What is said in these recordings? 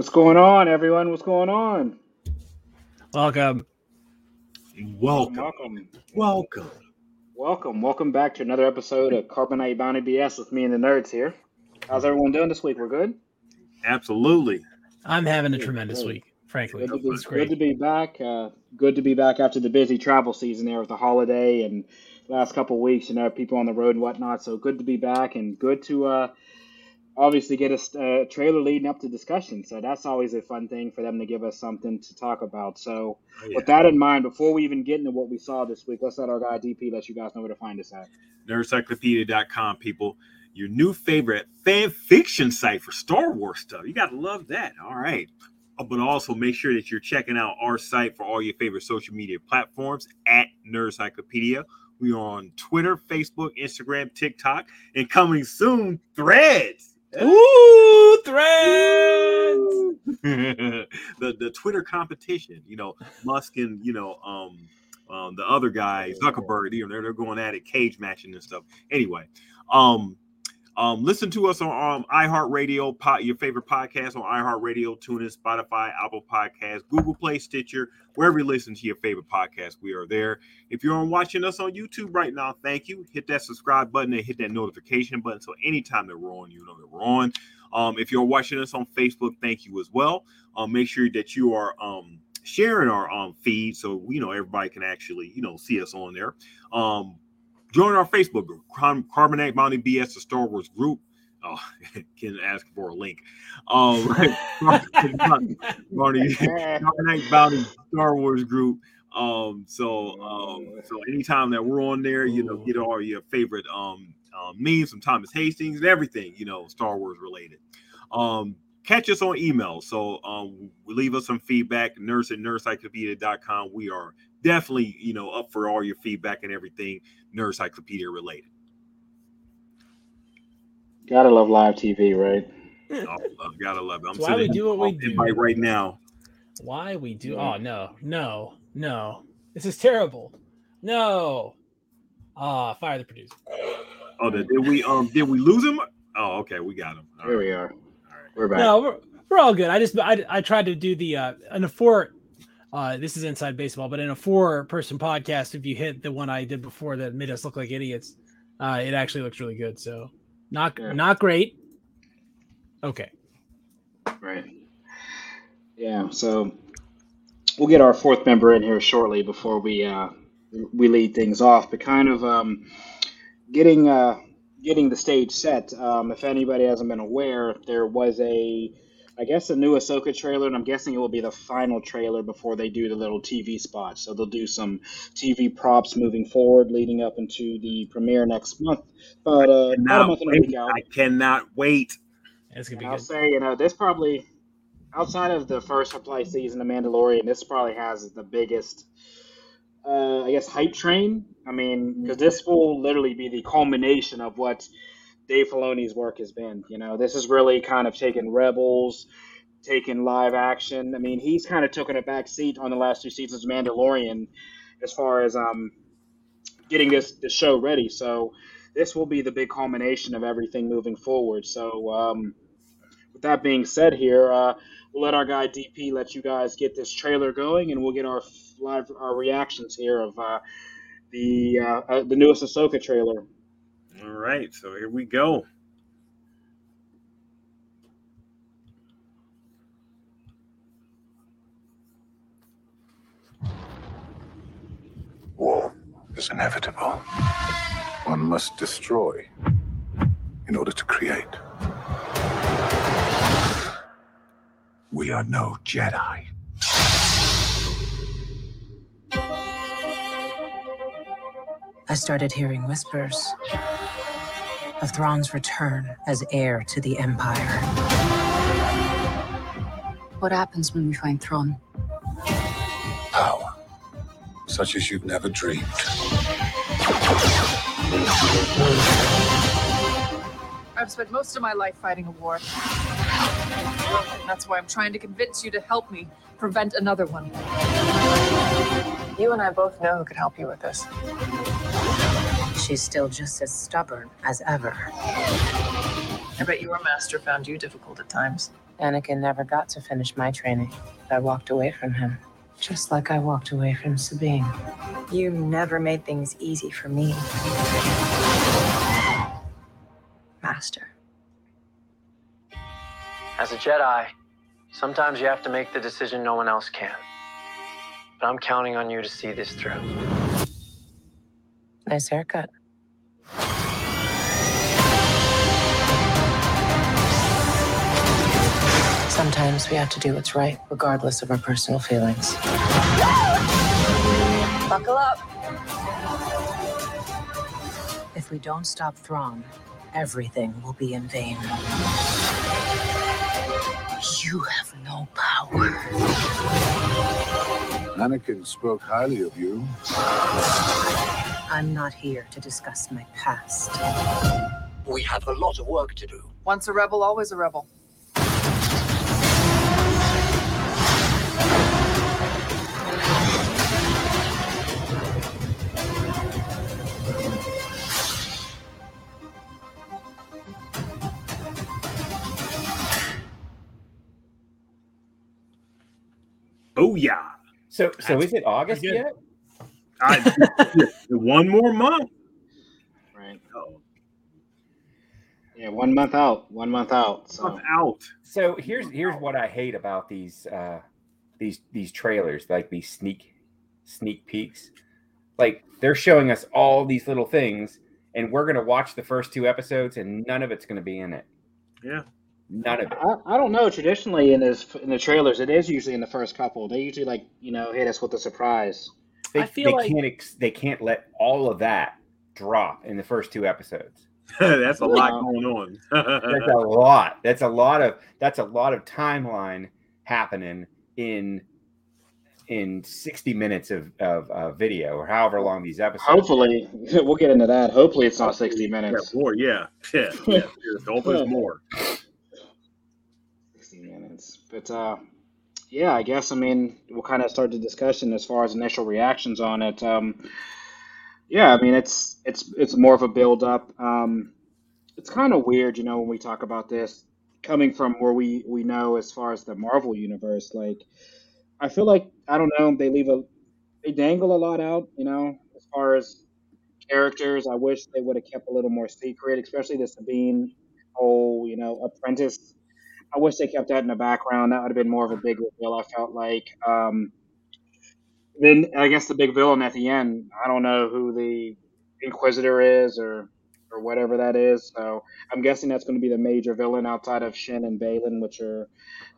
What's going on, everyone? What's going on? Welcome. Welcome. Welcome. Welcome. Welcome. Welcome back to another episode of Carbonite Bounty BS with me and the nerds here. How's everyone doing this week? We're good? Absolutely. I'm having a tremendous week, frankly. Good to be, It's good great. to be back. Uh, good to be back after the busy travel season there with the holiday and last couple of weeks, you know, people on the road and whatnot. So good to be back and good to uh, obviously get a, uh, trailer leading up to discussion. So that's always a fun thing for them to give us something to talk about. So Oh, yeah. with that in mind, before we even get into what we saw this week, let's let our guy DP let you guys know where to find us at. Nerdcyclopedia.com, people. Your new favorite fan fiction site for Star Wars stuff. You got to love that. All right. Uh, But also make sure that you're checking out our site for all your favorite social media platforms at Nerdcyclopedia. We are on Twitter, Facebook, Instagram, TikTok, and coming soon, Threads. Ooh, threads. the the Twitter competition. You know, Musk and you know um, um the other guy Zuckerberg. You know, they're, they're going at it, cage matching and stuff. Anyway, um. Um, listen to us on um, iHeartRadio, your favorite podcast on iHeartRadio, TuneIn, Spotify, Apple Podcasts, Google Play, Stitcher, wherever you listen to your favorite podcast, we are there. If you're watching us on YouTube right now, thank you. Hit that subscribe button and hit that notification button so anytime that we're on, you know that we're on. Um, if you're watching us on Facebook, thank you as well. Um, make sure that you are um, sharing our um, feed so you know everybody can actually you know see us on there. Join our Facebook group, Car- Carbonite Bounty BS, the Star Wars group. Oh, can ask for a link. Um, Bounty, Carbonite Bounty Star Wars group. Um, so um, so anytime that we're on there, you know, get all your favorite um, um memes from Thomas Hastings and everything, you know, Star Wars related. Um, catch us on email. So um leave us some feedback, nerds at nerdcyclopedia.com. We are definitely, you know, up for all your feedback and everything nerdcyclopedia related. Gotta love live TV, right? Oh, love, gotta love it. I'm why we do what we do. right now. Why we do? Oh no, no, no! This is terrible. No. Ah, fire the producer. Oh, did, did we um did we lose him? Oh, okay, we got him. All Here right. we are. All right. We're back. No, we're, we're all good. I just I, I tried to do the uh an a four. Uh, this is inside baseball, but in a four-person podcast, if you hit the one I did before that made us look like idiots, uh, it actually looks really good. So, not Yeah. not great. Okay. Right. Yeah, so we'll get our fourth member in here shortly before we uh we lead things off, but kind of um getting uh getting the stage set. Um if anybody hasn't been aware, there was a I guess a new Ahsoka trailer, and I'm guessing it will be the final trailer before they do the little TV spot. So they'll do some TV props moving forward, leading up into the premiere next month. But uh, about a Cannot month and a wait. week out. I cannot wait. It's gonna be I'll good. say, you know, this probably outside of the first supply season of Mandalorian, this probably has the biggest, uh, I guess, hype train. I mean, because this will literally be the culmination of what Dave Filoni's work has been. You know, this is really kind of taking Rebels, taking live action. I mean, he's kind of taken a back seat on the last two seasons of Mandalorian as far as um getting this the show ready. So this will be the big culmination of everything moving forward. So um, with that being said, here uh, we'll let our guy DP let you guys get this trailer going, and we'll get our live our reactions here of uh, the uh, uh, the newest Ahsoka trailer. All right, so here we go. War is inevitable. One must destroy in order to create. We are no Jedi. I started hearing whispers of Thrawn's return as heir to the Empire. What happens when we find Thrawn? Power, such as you've never dreamed. I've spent most of my life fighting a war. And that's why I'm trying to convince you to help me prevent another one. You and I both know who could help you with this. She's still just as stubborn as ever. I bet your master found you difficult at times. Anakin never got to finish my training. I walked away from him, just like I walked away from Sabine. You never made things easy for me. Master. As a Jedi, sometimes you have to make the decision no one else can. But I'm counting on you to see this through. Nice haircut. Sometimes we have to do what's right, regardless of our personal feelings. Buckle up. If we don't stop Thrawn, everything will be in vain. You have no power. Anakin spoke highly of you. I'm not here to discuss my past. We have a lot of work to do. Once a rebel, always a rebel. Booyah! So, so is it August yet? I, one more month. Right. Oh, Yeah, one month out. One month out. So month out. So here's here's what I hate about these uh these these trailers, like these sneak sneak peeks. Like they're showing us all these little things, and we're gonna watch the first two episodes, and none of it's gonna be in it. Yeah. None of it. I, I don't know. Traditionally, in this in the trailers, it is usually in the first couple. They usually like you know hit us with a surprise. They, I feel they like- can't ex- they can't let all of that drop in the first two episodes. That's a lot going on. That's a lot. That's a lot of that's a lot of timeline happening in in 60 minutes of, of uh, video or however long these episodes. Hopefully, we'll get into that. Hopefully, it's not sixty yeah, minutes. more. Yeah. Yeah. yeah. Hopefully it's more. Sixty minutes, but uh, yeah, I guess I mean we'll kind of start the discussion as far as initial reactions on it. Um, yeah, I mean it's it's it's more of a build up. Um, it's kind of weird, you know, when we talk about this coming from where we we know as far as the Marvel universe. Like, I feel like I don't know, they leave a they dangle a lot out, you know, as far as characters. I wish they would have kept a little more secret, especially the Sabine whole, you know, apprentice. I wish they kept that in the background. That would have been more of a big reveal. I felt like. Um, then I guess the big villain at the end. I don't know who the Inquisitor is or or whatever that is. So I'm guessing that's going to be the major villain outside of Shin and Baylan, which are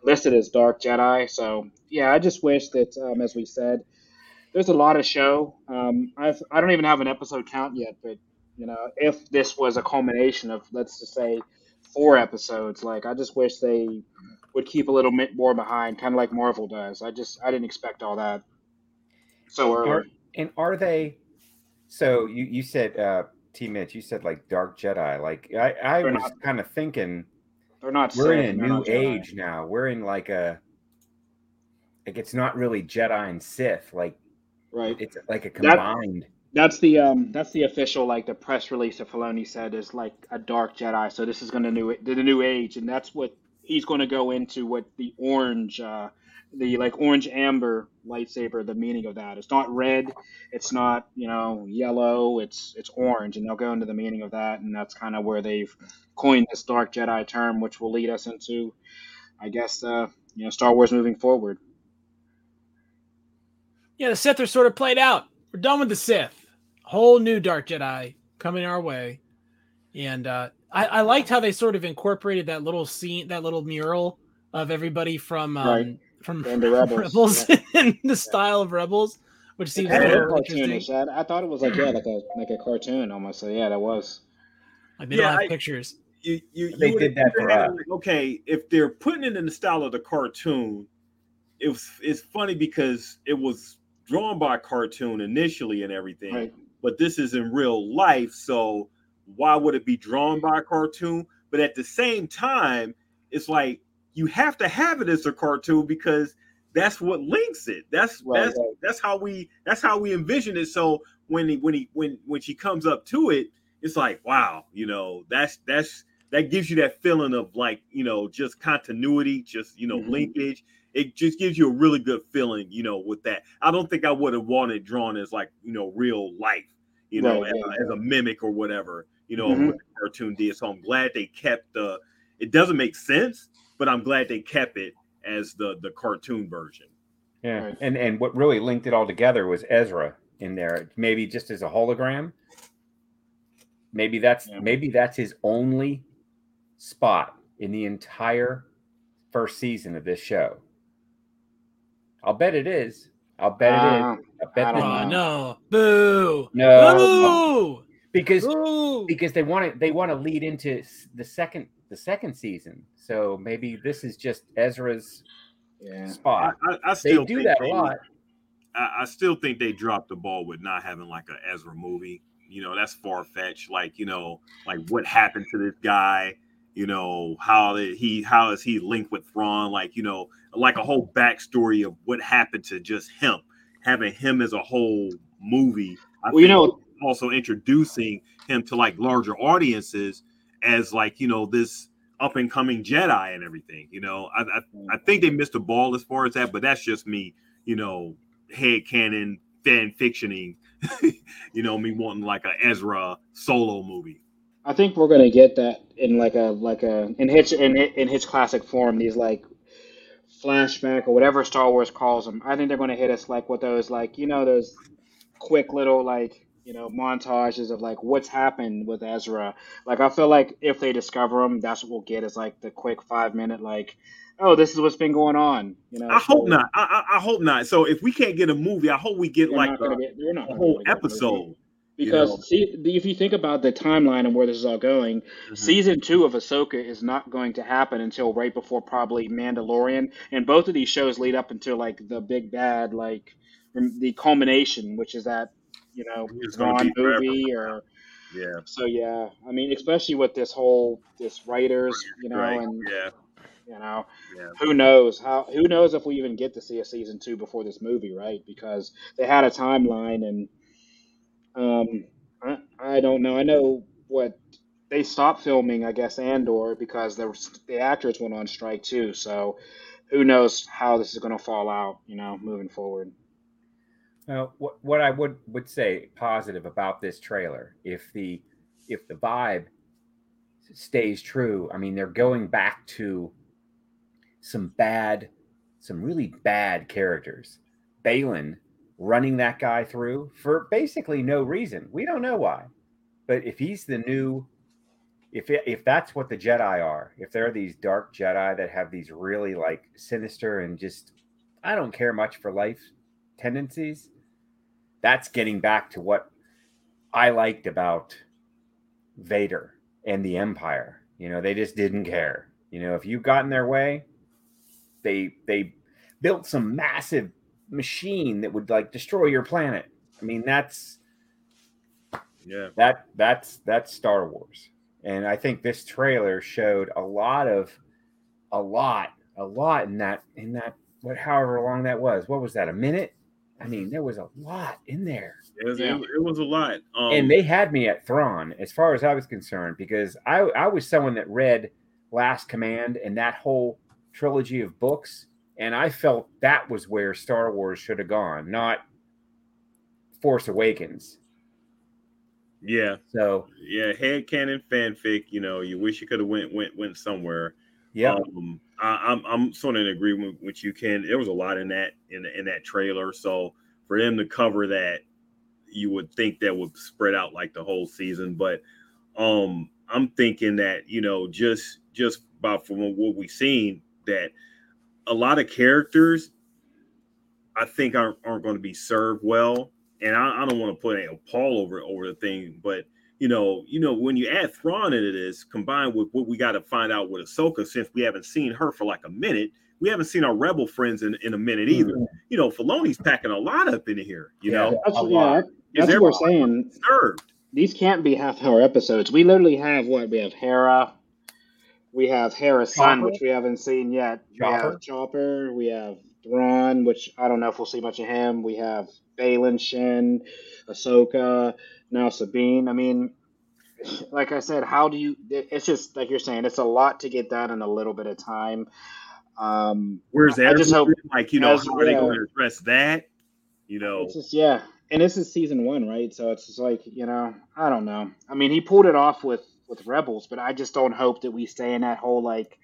listed as Dark Jedi. So yeah, I just wish that, um, as we said, there's a lot of show. Um, I've I don't even have an episode count yet, but you know, if this was a culmination of let's just say four episodes, like I just wish they would keep a little bit more behind, kind of like Marvel does. I just I didn't expect all that so Are, early. and are they? So you you said uh, T Mitch, you said like Dark Jedi. Like I I They're was not- kind of thinking They're not. we're in a new not Jedi. age now. We're in like a like it's not really Jedi and Sith. Like right? it's like a That- combined. That's the um that's the official like the press release that Filoni said is like a dark Jedi. So this is going to new the new age, and that's what he's going to go into. What the orange, uh, the like orange amber lightsaber, the meaning of that. It's not red. It's not you know yellow. It's it's orange, and they'll go into the meaning of that, and that's kind of where they've coined this dark Jedi term, which will lead us into, I guess, uh, you know, Star Wars moving forward. Yeah, the Sith are sort of played out. We're done with the Sith. Whole new Dark Jedi coming our way. And uh, I, I liked how they sort of incorporated that little scene, that little mural of everybody from um, Right. from And the Rebels, Rebels in the style of Rebels, which seems very interesting. cartoonish. I, I thought it was like yeah, like a like a cartoon almost. So yeah, that was. Like they Yeah, don't have I- pictures. you, you, They you did that for had, us. like, okay, if they're putting it in the style of the cartoon, it was it's funny because it was drawn by a cartoon initially and everything, Right. But this is in real life, so why would it be drawn by a cartoon? But at the same time, it's like you have to have it as a cartoon because that's what links it. That's Right, that's right. that's how we that's how we envision it. So when he when he when when she comes up to it, it's like wow, you know, that's that's that gives you that feeling of like you know just continuity, just you know Mhm. linkage. It just gives you a really good feeling, you know, with that. I don't think I would have wanted drawn as like you know real life, you know, Right, as, yeah, as a mimic or whatever, you know, Mhm. what the cartoon did. So I'm glad they kept the. It doesn't make sense, but I'm glad they kept it as the the cartoon version. Yeah, Right. and and what really linked it all together was Ezra in there, maybe just as a hologram. Maybe that's Yeah. maybe that's his only spot in the entire first season of this show. I'll bet it is. I'll bet it is. Uh, I bet I they- don't Oh, know. no. Boo. No. Boo. because Boo. because they want to they want to lead into the second the second season. So maybe this is just Ezra's yeah. Spot. I, I They still do think that a lot. I, I still think they dropped the ball with not having like a Ezra movie. You know, that's far fetched. Like, you know, like what happened to this guy? You know, how did he how is he linked with Thrawn? Like, you know, like a whole backstory of what happened to just him. Having him as a whole movie. I Well, you know- also introducing him to like larger audiences as like, you know, this up and coming Jedi and everything. You know, I, I I think they missed the ball as far as that, but that's just me, you know, head canon fan fictioning, you know, me wanting like a Ezra solo movie. I think we're gonna get that in like a like a in Hitch in in Hitch classic form. These like flashback or whatever Star Wars calls them. I think they're gonna hit us like with those like you know those quick little like you know montages of like what's happened with Ezra. Like I feel like if they discover him, that's what we'll get is like the quick five minute like oh this is what's been going on. You know. I hope not. I, I I hope not. So if we can't get a movie, I hope we get like a, get. A whole get movie. episode. you Because know. see, if you think about the timeline and where this is all going, Mm-hmm. season two of Ahsoka is not going to happen until right before probably Mandalorian, and both of these shows lead up until like the big bad, like the culmination, which is that you know It's gonna Thrawn be forever. movie or Yeah. so. Yeah, I mean, especially with this whole this writers, you know, Right. and Yeah. you know, Yeah. who knows how who knows if we even get to see a season two before this movie, right? Because they had a timeline and um I, I don't know. I know what they stopped filming, I guess, Andor because there was, the actors went on strike too. So who knows how this is going to fall out, you know, moving forward. Now, what what I would would say positive about this trailer, if the if the vibe stays true, I mean, they're going back to some bad, some really bad characters. Baylan running that guy through for basically no reason. We don't know why, but if he's the new, if if that's what the Jedi are, if they're these dark Jedi that have these really like sinister and just, I don't care much for life tendencies, that's getting back to what I liked about Vader and the Empire. You know, they just didn't care. You know, if you got in their way, they they built some massive machine that would like destroy your planet. I mean, that's Yeah. that that's that's Star Wars. And I think this trailer showed a lot of a lot, a lot in that in that what however long that was. What was that? A minute? I mean, there was a lot in there. It was, Yeah. it, it was a lot. Um, and they had me at Thrawn as far as I was concerned because I I was someone that read Last Command and that whole trilogy of books and I felt that was where Star Wars should have gone, not Force Awakens. yeah. So, Yeah. Head canon fanfic. You know, you wish you could have went went went somewhere. yeah. Um, I, I'm I'm sort of in agreement with you, Ken. There was a lot in that in in that trailer. So for them to cover that, you would think that would spread out like the whole season. But um, I'm thinking that you know just just about from what we've seen that a lot of characters I think aren't, aren't going to be served well. And I, I don't want to put a pall over over the thing, but you know, you know, when you add Thrawn into this, combined with what we got to find out with Ahsoka, since we haven't seen her for like a minute, we haven't seen our Rebel friends in, in a minute either. Mm-hmm. You know, Filoni's packing a lot up in here. You Yeah. know, That's, A yeah, lot. that's what we're saying. served. These can't be half hour episodes. We literally have what? We have Hera. We have Hera's son, Chopper. which we haven't seen yet. We Chopper. have Chopper. We have Thrawn, which I don't know if we'll see much of him. We have Baylan, Shin, Ahsoka, now Sabine. I mean, like I said, how do you? It's just like you're saying, it's a lot to get done in a little bit of time. Um, Where's that? I just hope, like you know, as- how are they yeah. going to address that? You know, It's just yeah, and this is season one, right? So it's just like you know, I don't know. I mean, he pulled it off with with Rebels, but I just don't hope that we stay in that whole like,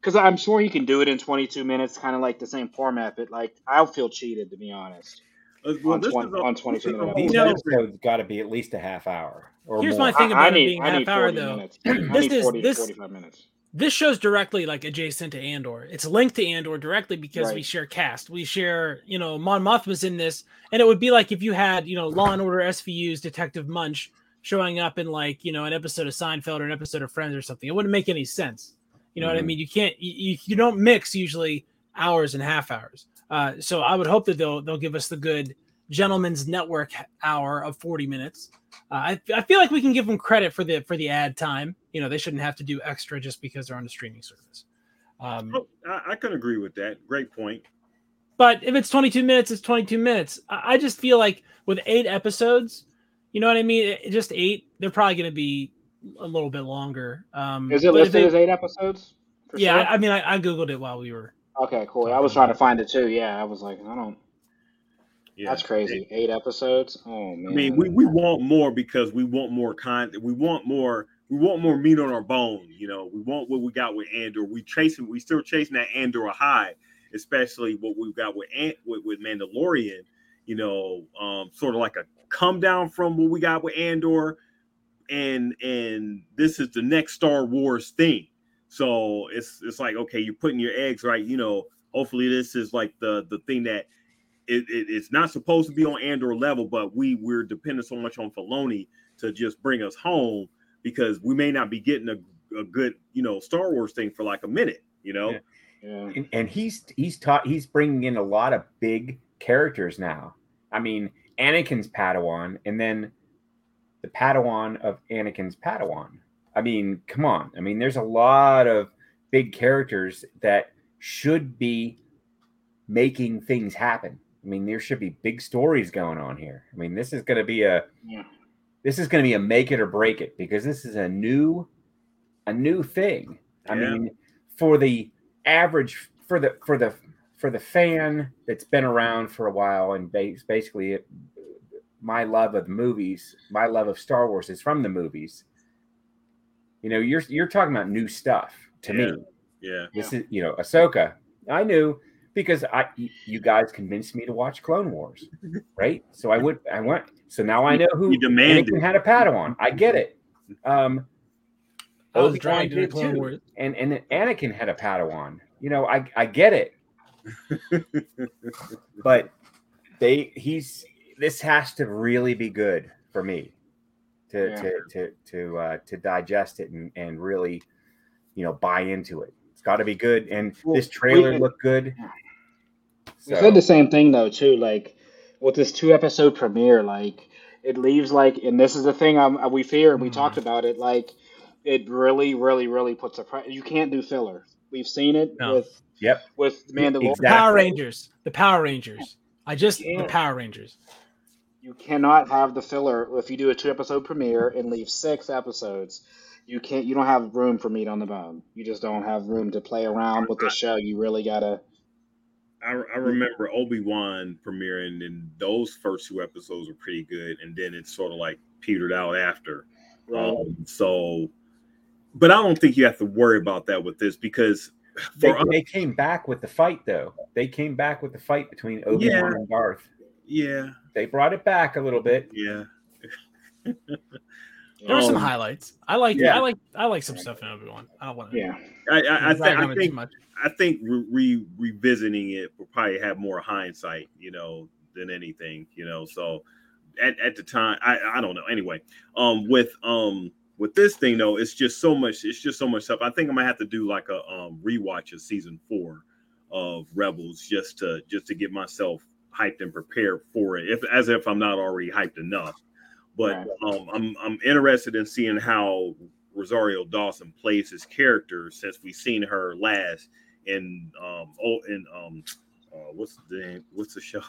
because I'm sure he can do it in 22 minutes, kind of like the same format. But like, I'll feel cheated to be honest. Uh, well, on, 20, is a- on this 22 is a minute whole These know- episodes got to be at least a half hour. Or Here's more. my thing I- I about it need- being I half need hour 40 though. minutes. I this need is 40, this 45 minutes. this show's directly like adjacent to Andor. It's linked to Andor directly because we share cast. We share, you know, Mon Mothma's in this, and it would be like if you had, you know, Law and Order SVU's Detective Munch showing up in like, you know, an episode of Seinfeld or an episode of Friends or something. It wouldn't make any sense. You know what I Mhm. mean? You can't, you, you, you don't mix usually hours and half hours. Uh, so I would hope that they'll they'll give us the good gentleman's network hour of 40 minutes. Uh, I, I feel like we can give them credit for the for the ad time. You know, they shouldn't have to do extra just because they're on a streaming service. Um, Oh, I, I can agree with that. Great point. but if it's 22 minutes, it's 22 minutes. I, I just feel like with eight episodes, you know what I mean? It- just eight, they're probably going to be a little bit longer. Um, Is it listed they- as eight episodes? for Yeah, sure? I, I mean, I, I googled it while we were. Okay, cool. I was trying to find it too. Yeah, I was like, I don't. Yeah, That's crazy. Eight episodes. Oh man. I mean, we, we want more because we want more content. We want more. We want more meat on our bone. You know, we want what we got with Andor. We chasing. We still chasing that Andor high, especially what we've got with Ant with, with Mandalorian. You know, um, sort of like a come down from what we got with Andor, and and this is the next Star Wars thing. So it's it's like okay, you're putting your eggs right. You know, hopefully this is like the the thing that it, it, it's not supposed to be on Andor level, but we we're dependent so much on Filoni to just bring us home because we may not be getting a, a good you know Star Wars thing for like a minute, you know. Yeah. Yeah. and, and he's he's taught he's bringing in a lot of big characters now. I mean, Anakin's Padawan, and then the Padawan of Anakin's Padawan. I mean, come on. I mean, there's a lot of big characters that should be making things happen. I mean, there should be big stories going on here. I mean, this is going to be a Yeah. this is going to be a make it or break it because this is a new a new thing. I mean, for the average for the for the for the fan that's been around for a while and basically it, my love of movies, my love of Star Wars is from the movies. You know, you're you're talking about new stuff to Yeah. me. Yeah, This is you know, Ahsoka. I knew because I y- you guys convinced me to watch Clone Wars, right? So I would I went. So now I know who You demanded. Anakin had a Padawan. I get it. Um, I was Obi-Wan dragged into did Clone too. Wars. and and Anakin had a Padawan. You know, I I get it, but they he's this has to really be good for me to Yeah. to to to uh, to digest it and and really you know buy into it. It's got to be good, and Well, this trailer we- looked good. We said the same thing though too. Like with this two episode premiere, like it leaves like, and this is the thing I'm, we fear, and we talked about it. Like it really, really, really puts a pre- you can't do filler. We've seen it No. with Yep. with Mandalorian. Exactly. Power Rangers. The Power Rangers. I just Yeah. the Power Rangers. You cannot have the filler if you do a two episode premiere and leave six episodes. You can't. You don't have room for meat on the bone. You just don't have room to play around with the show. You really gotta. I, I remember Obi Wan premiering, and those first two episodes were pretty good, and then it sort of like petered out after. Um, so, but I don't think you have to worry about that with this because They, for us, they came back with the fight though. They came back with the fight between Obi Wan Yeah. and Darth. yeah, They brought it back a little bit. yeah. There were some Um, highlights. I like yeah. I like I like some stuff in Obi-Wan. I don't want to Yeah. I, I, I, drag think, I on it too think much. I think re, re, revisiting it will probably have more hindsight, you know, than anything, you know. So at, at the time, I, I don't know. Anyway, um, with um with this thing though, it's just so much. It's just so much stuff. I think I might have to do like a um rewatch of season four of Rebels just to just to get myself hyped and prepared for it, if as if I'm not already hyped enough. But um, I'm I'm interested in seeing how Rosario Dawson plays his character since we've seen her last in um oh in um uh, what's the name what's the show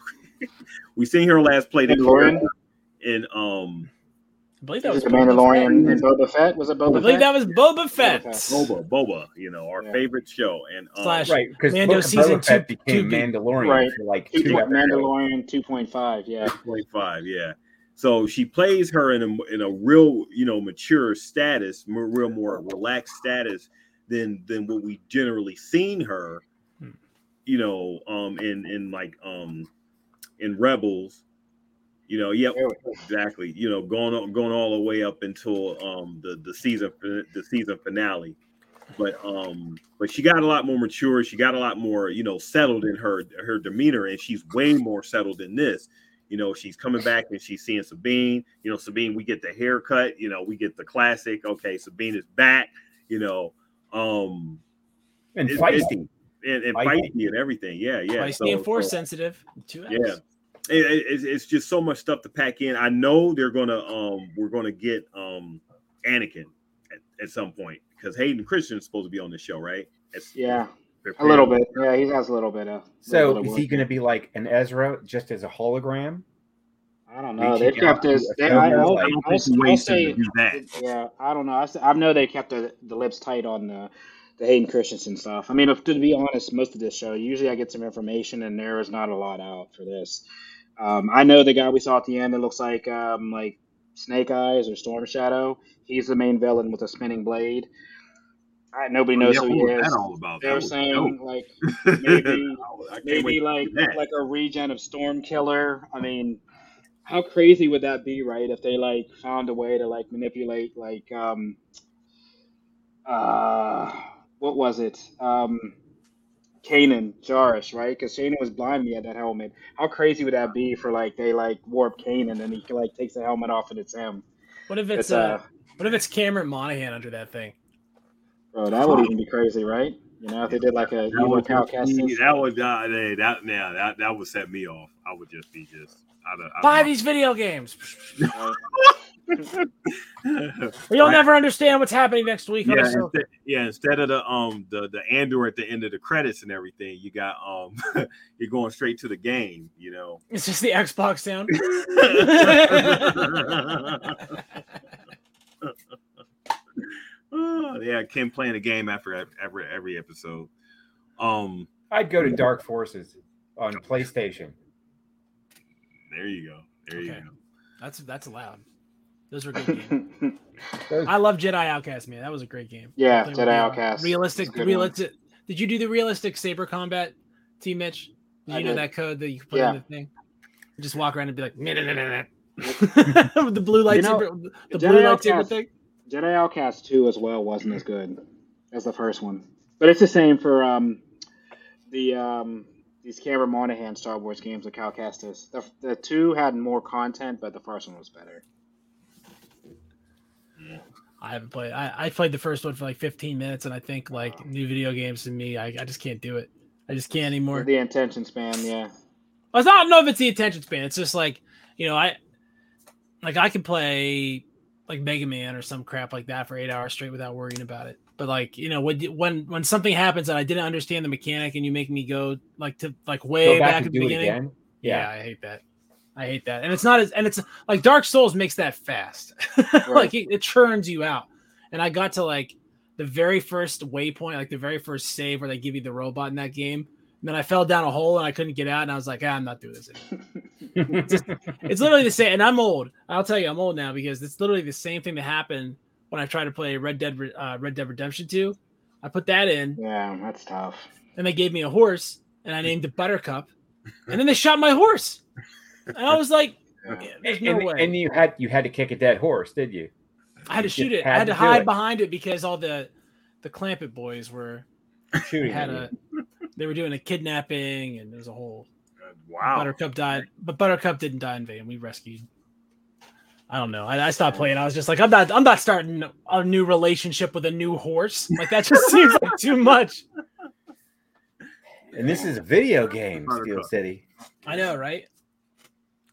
we seen her last play Mandalorian? in um I believe that was the Boba Mandalorian Fett. and Boba Fett? Was it Boba Fett? I believe Fett? that was Boba Fett. Boba, Boba, you know, our favorite show, and um, Slash Right, because Mando Book of season Boba Fett two- became two- Mandalorian Right. for like Two two point- Mandalorian 2.5, yeah. 25 yeah so she plays her in a in a real you know mature status more real more relaxed status than than what we generally seen her you know um in in like um in rebels you know yep exactly you know going on going all the way up until um the the season the season finale but um but she got a lot more mature she got a lot more you know settled in her her demeanor and she's way more settled in this you know she's coming back and she's seeing sabine you know sabine we get the haircut you know we get the classic okay sabine is back you know um And it- it- feisty. and, and Feisty. feisty and everything yeah yeah Feisty and force so- sensitive. Two Fs. yeah it, it- it's, it's just so much stuff to pack in i know they're gonna um we're gonna get um anakin at, at some point because hayden christensen is supposed to be on the show right It's- Yeah. A little bit. Yeah, he has a little bit of. So bit is of he going to be like an Ezra just as a hologram? I don't know. They've kept out this. They, fellow, I, I'll, like- I'll, I don't I'll, think he waits to say, that. yeah, I don't know. I, s- I know they kept the, the lips tight on the, the Hayden Christensen stuff. I mean, if, to be honest, most of this show, usually I get some information and there is not a lot out for this. Um, I know the guy we saw at the end. It looks like um, like Snake Eyes or Storm Shadow. He's the main villain with a spinning blade. I, nobody knows Yeah, who he is. that all about? They're That saying dope. like maybe I can't wait maybe like like a regen of Storm Killer. I mean, how crazy would that be, right? If they like found a way to like manipulate like um uh what was it? Um Kanan Jarrus, right? Because Kanan was blind when he had that helmet. How crazy would that be for like they like warp Kanan and he like takes the helmet off and it's him? What if it's It's, uh, uh, what if it's Cameron Monaghan under that thing? Bro, that would even be crazy, right? You know, if they did like a That would, cow be- that would uh, hey, that yeah that that would set me off. I would just be just I don't, Buy these video games. know. You'll Right. never understand what's happening next week. yeah, instead, yeah. Instead of the um the the Andor at the end of the credits and everything, you got um you're going straight to the game. You know. It's just the Xbox sound. Oh, yeah, Kim playing a game after every every episode. Um, I'd go to Dark Forces on PlayStation. there you go. There you go. That's that's allowed. Those were good games. I love Jedi Outcast, man. That was a great game. Yeah, Jedi with the, Outcast. Realistic, It's a good realistic. Did you do the realistic saber combat, T. Mitch? Did I you know did. that code that you could put Yeah. in the thing? You just walk around and be like, "Nah, nah, nah, nah, nah." with the blue You know, lightsaber, the Jedi blue lightsaber Outcast- thing. Jedi Outcast 2 as well wasn't as good as the first one. But it's the same for um, the um, these Cameron Monaghan Star Wars games with Cal Kestis. The, the two had more content, but the first one was better. I haven't played. I, I played the first one for like 15 minutes, and I think like new video games to me, I, I just can't do it. I just can't anymore. The attention span, yeah. I don't know if it's the attention span. It's just like you know, I like I can play like Mega Man or some crap like that for eight hours straight without worrying about it. But like you know, when when when something happens and I didn't understand the mechanic, and you make me go like to like way Go back back, at the beginning. Yeah. Yeah. I hate that. I hate that, and it's not as and it's like Dark Souls makes that fast. like it, it churns you out. And I got to like the very first waypoint, like the very first save where they give you the robot in that game. And then I fell down a hole and I couldn't get out, and I was like, ah, I'm not doing this anymore. it's, just- it's literally the same. And I'm old. I'll tell you, I'm old now because it's literally the same thing that happened when I tried to play Red Dead uh, Red Dead Redemption 2. I put that in, Yeah, that's tough. and they gave me a horse, and I named it Buttercup, and then they shot my horse, and I was like, "There's no and, way." and you had you had to kick a dead horse, did you? I had to You shoot just it. I had to do hide it. behind it because all the the Clampett boys were Shooting had a they were doing a kidnapping and there was a whole Wow. Buttercup died, but Buttercup didn't die in vain. We rescued. I don't know. I, I stopped playing. I was just like, I'm not. I'm not starting a new relationship with a new horse. Like that just seems like too much. And this is a video game, Steel City. I know, right?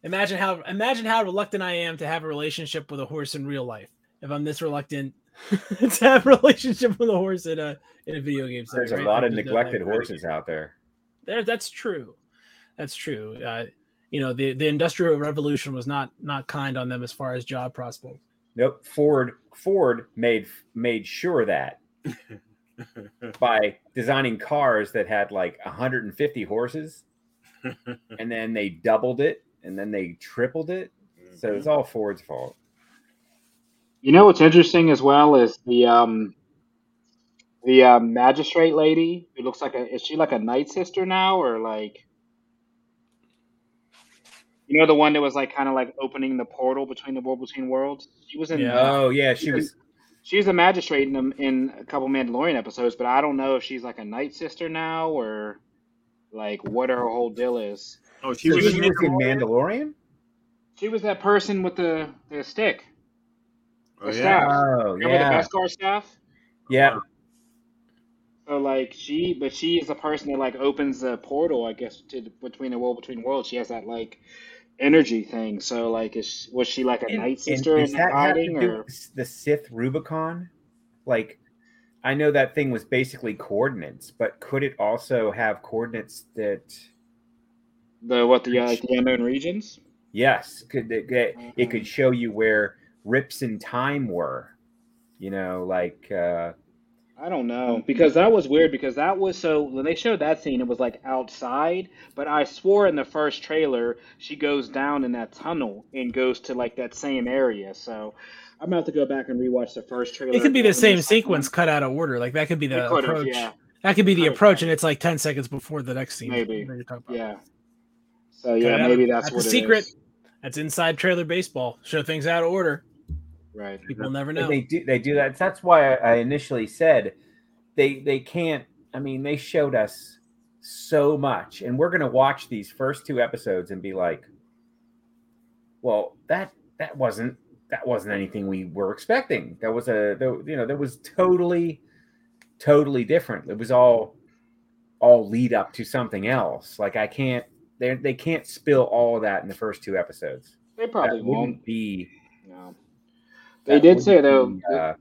Imagine how imagine how reluctant I am to have a relationship with a horse in real life. If I'm this reluctant to have a relationship with a horse in a in a video game. setting, There's a lot I of neglected horses out there. There, that's true. That's true. Uh, you know, the the industrial revolution was not not kind on them as far as job prospects. Nope. Ford Ford made made sure that by designing cars that had like 150 horses, and then they doubled it, and then they tripled it. So it's all Ford's fault. You know what's interesting as well is the um the uh, magistrate lady. It looks like a is she like a night sister now or like you know the one that was like kind of like opening the portal between the world between worlds. She was in. Yeah. Oh yeah, she was. She was a magistrate in them in a couple Mandalorian episodes, but I don't know if she's like a night sister now or like what her whole deal is. Oh, she So was, she in was in Mandalorian? Mandalorian. She was that person with the the stick. Oh, The yeah. staff. Oh Remember the yeah, Beskar staff? yeah. Uh-huh. So like she, but she is the person that like opens the portal, I guess, to the, between the world between worlds. She has that like energy thing. So like, is was she like a And- night sister does in that have to hiding, or the Sith Rubicon? Like, I know that thing was basically coordinates, but could it also have coordinates that? The what the uh, like the unknown regions? Yes, could it, it, it could show you where rips in time were. You know, like uh, I don't know because that was weird because that was so when they showed that scene it was like outside, but I swore in the first trailer she goes down in that tunnel and goes to like that same area. So I'm gonna have to go back and rewatch the first trailer. It could be the same sequence cut out of order. Like that could be the approach. yeah. That could be the approach, and it's like ten seconds before the next scene. Maybe. you're about. Yeah. So yeah, it maybe that's, that's what a it secret. is. That's inside trailer baseball. Show things out of order. Right. People never and know. they do they do that. That's why I, I initially said they they can't. I mean, they showed us so much, and we're gonna watch these first two episodes and be like, well, that that wasn't that wasn't anything we were expecting. That was a that, you know that was totally totally different. It was all all lead up to something else. Like I can't they they can't spill all of that in the first two episodes. They probably that won't. be. No. They did say though be, uh,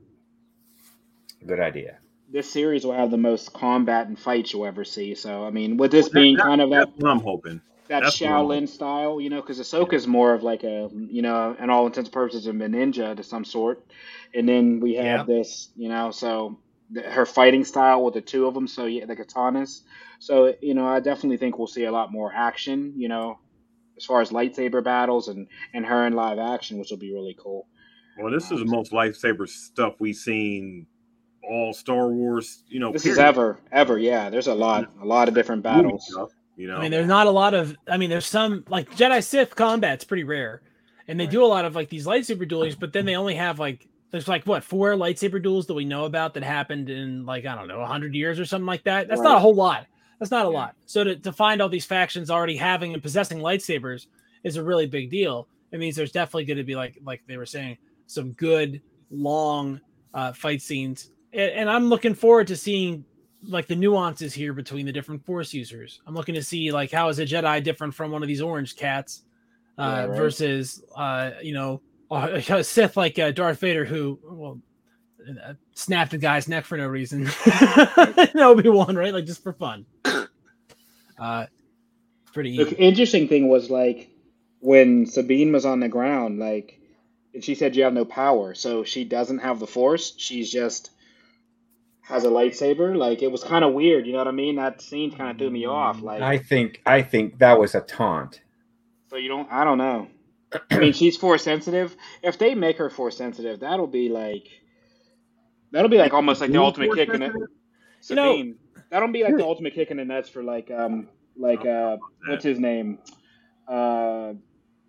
good idea. this series will have the most combat and fights you'll ever see. So I mean, with this being That- kind of that what I'm hoping. that that's what I'm- Shaolin style, you know, because Ahsoka's more of like a, you know, in all intents and purposes, a ninja to some sort, and then we have Yeah. this, you know, so the, her fighting style with the two of them, so yeah, the katanas. So you know, I definitely think we'll see a lot more action, you know, as far as lightsaber battles and and her in live action, which will be really cool. Well, this is the most lightsaber stuff we've seen all Star Wars. You know, This is ever, ever, yeah. There's a lot, a lot of different battles. stuff, you know, I mean, there's not a lot of. I mean, there's some like Jedi Sith combat's pretty rare, and they do a lot of like these lightsaber duels. But then they only have like there's like what four lightsaber duels that we know about that happened in like I don't know hundred years or something like that. That's not a whole lot. That's not a lot. So to, to find all these factions already having and possessing lightsabers is a really big deal. It means there's definitely going to be like like they were saying some good long uh, fight scenes, and, and I'm looking forward to seeing like the nuances here between the different force users. I'm looking to see like how is a Jedi different from one of these orange cats uh, Yeah, right. versus uh, you know a Sith like uh, Darth Vader who well uh, snapped a guy's neck for no reason. Obi Wan, right? Like just for fun. Uh, pretty The interesting thing was like when Sabine was on the ground, like, and she said you have no power, so she doesn't have the force. She's just has a lightsaber. Like it was kind of weird. You know what I mean? That scene kind of threw me off. Like, I think I think that was a taunt. so you don't. I don't know. I mean, she's force sensitive. If they make her force sensitive, that'll be like, that'll be like almost like the Being ultimate kick in it. sensitive? You know- That'll be like the ultimate kick in the nuts for like um like uh what's his name uh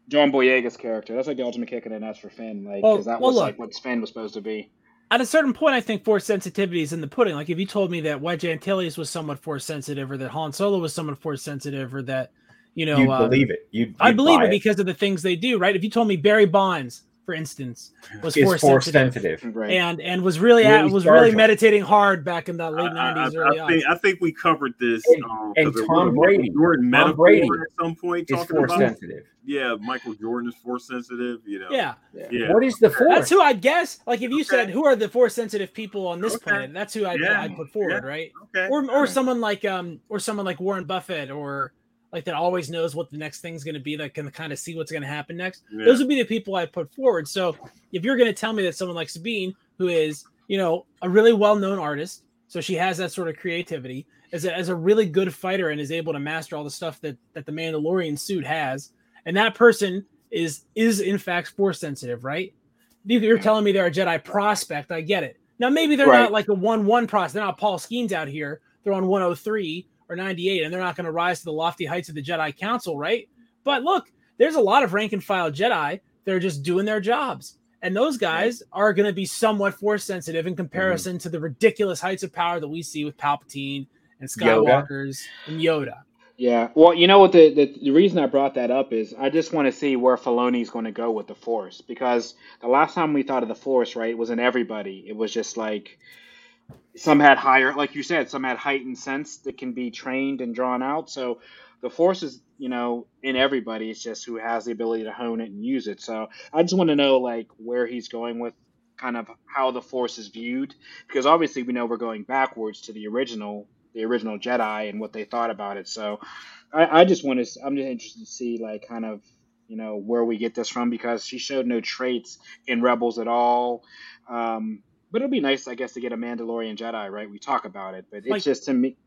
John Boyega's character. That's like the ultimate kick in the nuts for Finn. Like Well- because that well, was look. like what Finn was supposed to be. At a certain point, I think force sensitivity is in the pudding. Like if you told me that Wedge Antilles was somewhat force sensitive, or that Han Solo was somewhat force sensitive, or that you know, You'd uh, believe it. You'd, I believe buy it because of the things they do, right? If you told me Barry Bonds, for instance, was force, force sensitive, sensitive. Right. and and was really Really at, was really meditating hard back in the late I, I- nineties, I- early I think. I think we covered this. And- um, and 'cause there Tom was a Michael Brady- Jordan Tom Brady at some point Is talking force about sensitive. yeah, Michael Jordan is force sensitive. You know, Yeah, yeah. What is the force? that's who I'd guess. Like if you Okay. said who are the force sensitive people on this Okay. planet, that's who I'd, Yeah, I'd put forward, yeah. right? Okay, Or or alright. someone like um or someone like Warren Buffett or like that always knows what the next thing's going to be, that can kind of see what's going to happen next. Yeah. Those would be the people I'd put forward. So if you're going to tell me that someone like Sabine, who is, you know, a really well-known artist, so she has that sort of creativity, as a, as a really good fighter and is able to master all the stuff that that the Mandalorian suit has, and that person is is in fact force sensitive, right? You- You're telling me they're a Jedi prospect. I get it. Now maybe they're Right. not like a one-one prospect. They're not Paul Skenes out here. They're on 103 or 98, and they're not going to rise to the lofty heights of the Jedi Council, right? But look, there's a lot of rank and file Jedi that are just doing their jobs. And those guys are going to be somewhat force sensitive in comparison mm-hmm. to the ridiculous heights of power that we see with Palpatine and Yoda. Skywalkers and Yoda. Yeah. Well, you know what? The, the the reason I brought that up is I just want to see where Filoni's going to go with the Force because the last time we thought of the Force, right, was in everybody. It was just like some had higher, like you said, some had heightened sense that can be trained and drawn out. So the Force is, you know, in everybody. It's just who has the ability to hone it and use it. So I just want to know like where he's going with kind of how the Force is viewed because obviously we know we're going backwards to the original the original Jedi and what they thought about it. So I, I just want to I'm just interested to see like kind of you know where we get this from because she showed no traits in Rebels at all. Um, but it'll be nice, I guess, to get a Mandalorian Jedi, right? We talk about it, but it's Like- just to me.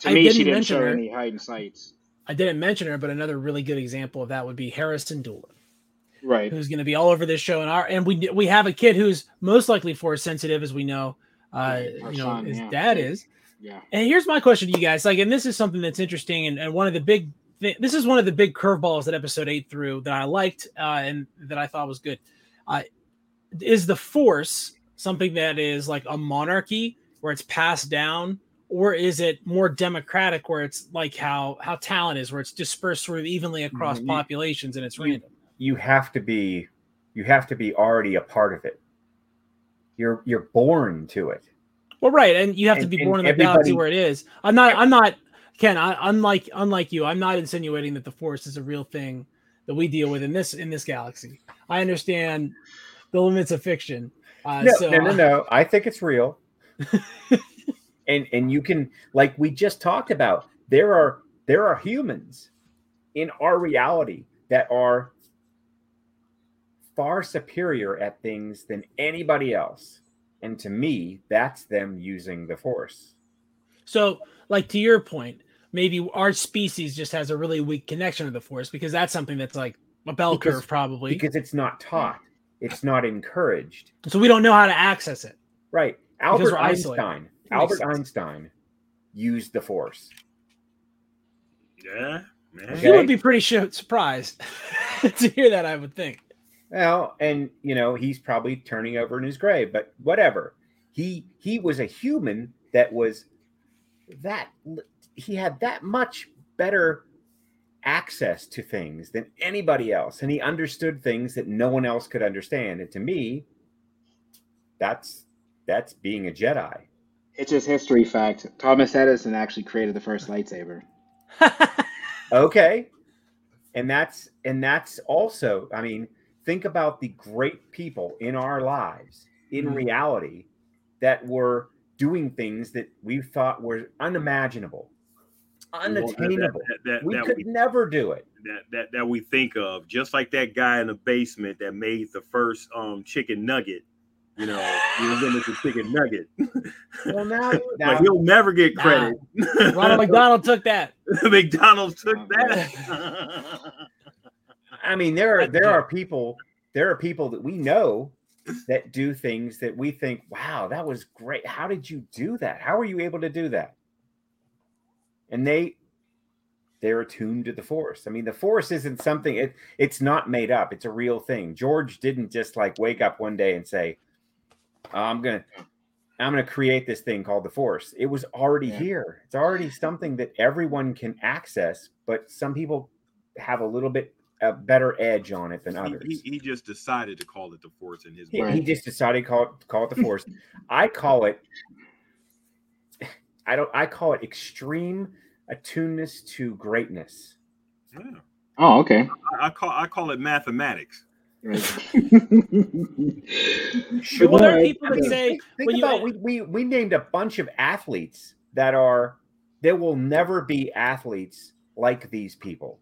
To I me, didn't she didn't mention show her. any heightened sights. I didn't mention her, but another really good example of that would be Hera Syndulla. Right. who's going to be all over this show and our and we we have a kid who's most likely force sensitive as we know uh Our you know son, his yeah. dad is Yeah. and here's my question to you guys like and this is something that's interesting and, and one of the big thi- this is one of the big curveballs that episode 8 threw that i liked uh and that i thought was good uh is the force something that is like a monarchy where it's passed down or is it more democratic where it's like how how talent is where it's dispersed sort of evenly across Mhm. populations and it's random you have to be you have to be already a part of it you're you're born to it Well, right, and you have to be born in the galaxy where it is. I'm not. I'm not. Ken, I, unlike unlike you, I'm not insinuating that the Force is a real thing that we deal with in this in this galaxy. I understand the limits of fiction. Uh, no, so, no no no. I think it's real. And and you can like we just talked about there are there are humans in our reality that are far superior at things than anybody else. And to me that's them using the force. So, like to your point, maybe our species just has a really weak connection to the Force because that's something that's like a bell Because- curve, probably. because it's not taught it's not encouraged so we don't know how to access it. right albert einstein albert sense. einstein used the force Yeah, man. You would be pretty surprised to hear that. I would think. Well, and you know, he's probably turning over in his grave, but whatever. He he was a human that was that he had that much better access to things than anybody else and he understood things that no one else could understand. And to me, that's that's being a Jedi. It's just history fact. Thomas Edison actually created the first lightsaber. Okay. And that's and that's also, I mean, think about the great people in our lives in Mhm. reality that were doing things that we thought were unimaginable, unattainable. That, that, we that could we, never do it. that, that that we think of, just like that guy in the basement that made the first um chicken nugget. You know, he was in the chicken nugget. Well, now, but now he'll never get Nah. credit. Ronald McDonald took that. McDonald's took that. I mean, there are there are people there are people that we know that do things that we think, wow, that was great. How did you do that? How were you able to do that? And they they're attuned to the force. I mean, the force isn't something it it's not made up. It's a real thing. George didn't just like wake up one day and say, I'm gonna I'm gonna create this thing called the force. It was already Yeah. here. It's already something that everyone can access, but some people have a little bit a better edge on it than he, others. he, he just decided to call it the force in his He, mind. he just decided to call it call it the force. I call it I don't I call it extreme attuneness to greatness. Yeah. Oh, okay. I, I call I call it mathematics. Sure. Well, there are people that say think, think when you- about we, we we named a bunch of athletes that are there will never be athletes like these people.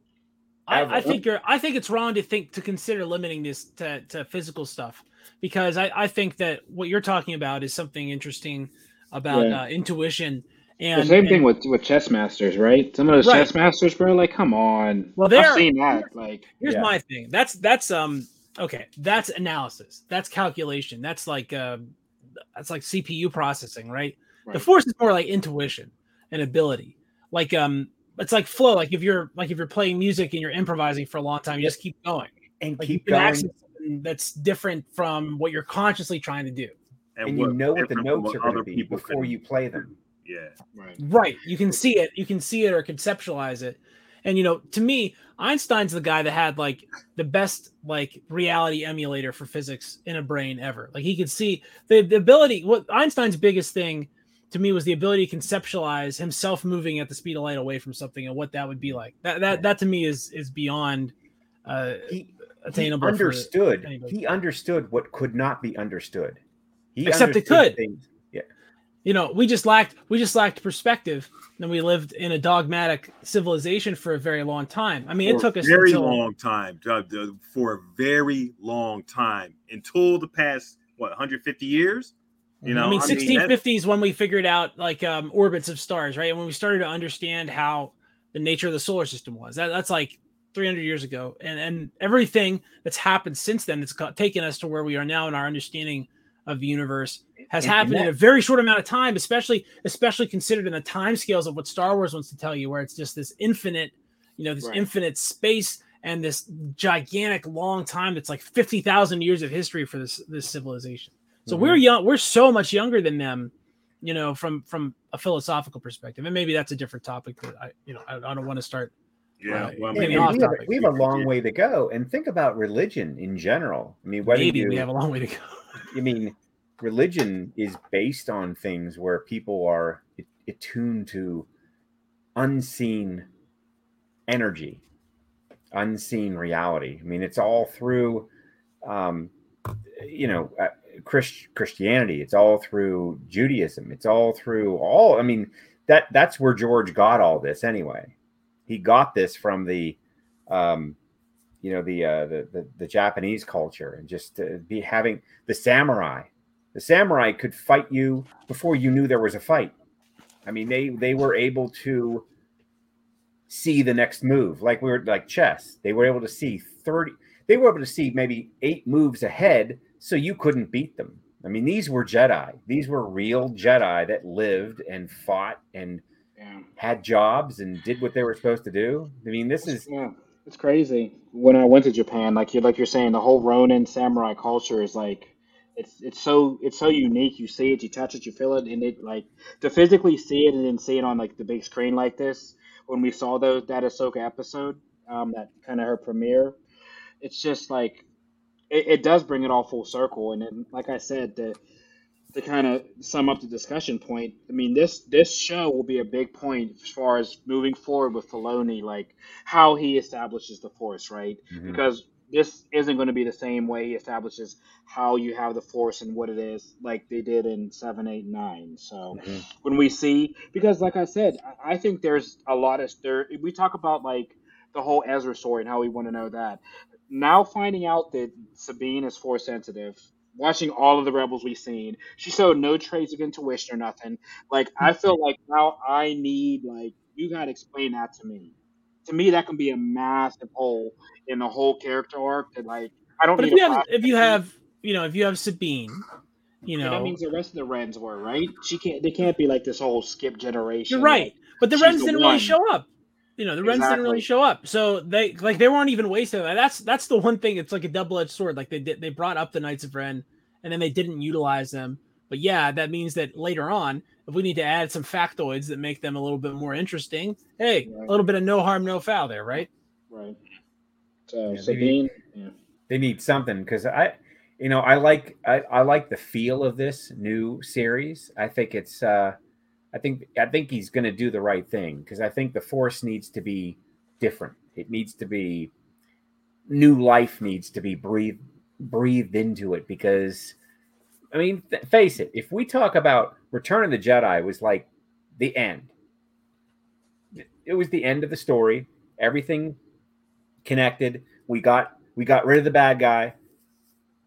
I, I think you're. I think it's wrong to think to consider limiting this to, to physical stuff because I, I think that what you're talking about is something interesting about Yeah. uh, intuition and the same and- thing with with chess masters, right? Some of those Right. chess masters, bro. Like, come on. Well, I've they're- seen that. Like, Here's yeah. my thing. That's that's um okay. That's analysis. That's calculation. That's like uh that's like CPU processing, right? The force is more like intuition and ability. Like um it's like flow. Like if you're like if you're playing music and you're improvising for a long time, you just keep going. and Like you keep can going. access that's different from what you're consciously trying to do. And you know what the different from notes are going to be before can- you play them. Yeah. Right. Right. You can see it. You can see it or conceptualize it. And you know, to me, Einstein's the guy that had like the best like reality emulator for physics in a brain ever. Like he could see the, the ability. What Einstein's biggest thing to me was the ability to conceptualize himself moving at the speed of light away from something and what that would be like. That that that to me is is beyond uh He, attainable. he understood. anybody. He understood what could not be understood. He Except it could. Things. Yeah. you know we just lacked we just lacked perspective and we lived in a dogmatic civilization for a very long time i mean it For took a us very until, long time uh, uh, for a very long time until the past what 150 years you know i mean that's- 1650s when we figured out like um orbits of stars right and when we started to understand how the nature of the solar system was that, that's like 300 years ago and and everything that's happened since then that's taken us to where we are now in our understanding of the universe has And- and happened in a very short amount of time especially especially considered in the time scales of what star wars wants to tell you where it's just this infinite you know this Right. infinite space and this gigantic long time that's like 50,000 years of history for this this civilization so Mm-hmm. we're young we're so much younger than them you know from from a philosophical perspective and maybe that's a different topic that i you know i, I don't want to start yeah uh, well, I mean, and we, have, we have a long way to go. And think about religion in general. I mean, whether maybe you, we have a long way to go I mean, religion is based on things where people are attuned to unseen energy, unseen reality. I mean, it's all through, um, you know, uh, Christ, Christianity. It's all through Judaism. It's all through all. I mean, that that's where George got all this anyway. He got this from the, um, you know, the uh, the, the the Japanese culture and just be having the samurai. The samurai could fight you before you knew there was a fight. I mean, they they were able to see the next move, like we were like chess. They were able to see thirty. They were able to see maybe eight moves ahead, so you couldn't beat them. I mean, these were Jedi. These were real Jedi that lived and fought and Yeah. had jobs and did what they were supposed to do. I mean, this is Yeah, it's crazy. When I went to Japan, like you're like you're saying, the whole Ronin samurai culture is like it's it's so it's so unique. You see it, you touch it, you feel it, and it like to physically see it and then see it on like the big screen like this. When we saw those that Ahsoka episode, um, that kind of her premiere, it's just like it, it does bring it all full circle. And then, like I said, the to kind of sum up the discussion point, I mean this this show will be a big point as far as moving forward with Filoni, like how he establishes the Force, right? Mhm. Because this isn't going to be the same way he establishes how you have the Force and what it is, like they did in seven, eight, nine. So Mhm. when we see, because like I said, I- I think there's a lot of there. We talk about like the whole Ezra story and how we want to know that. Now finding out that Sabine is Force sensitive, watching all of the rebels we've seen, she showed no trace of intuition or nothing. Like I feel mm-hmm. like now I need like you gotta explain that to me. To me, that can be a massive hole in the whole character arc. That like I don't but if you have if you have you know if you have sabine you know that means the rest of the Rens were right. She can't. They can't be like this whole skip generation. You're right, but the Rens didn't one. really show up. You know, the Rens didn't really show up, so they like they weren't even wasted. That's that's the one thing. It's like a double edged sword. Like they did, they brought up the Knights of Ren, and then they didn't utilize them. But yeah, that means that later on, if we need to add some factoids that make them a little bit more interesting, hey, Right. a little bit of no harm, no foul there, right? Right. So Yeah, they Sabine. Yeah. they need something because I, you know, I like I, I like the feel of this new series. I think it's uh, I think I think he's going to do the right thing because I think the Force needs to be different. It needs to be new life needs to be breathed breathed into it because I mean, th- face it. If we talk about Return of the Jedi was like the end, it was the end of the story. Everything connected. We got we got rid of the bad guy.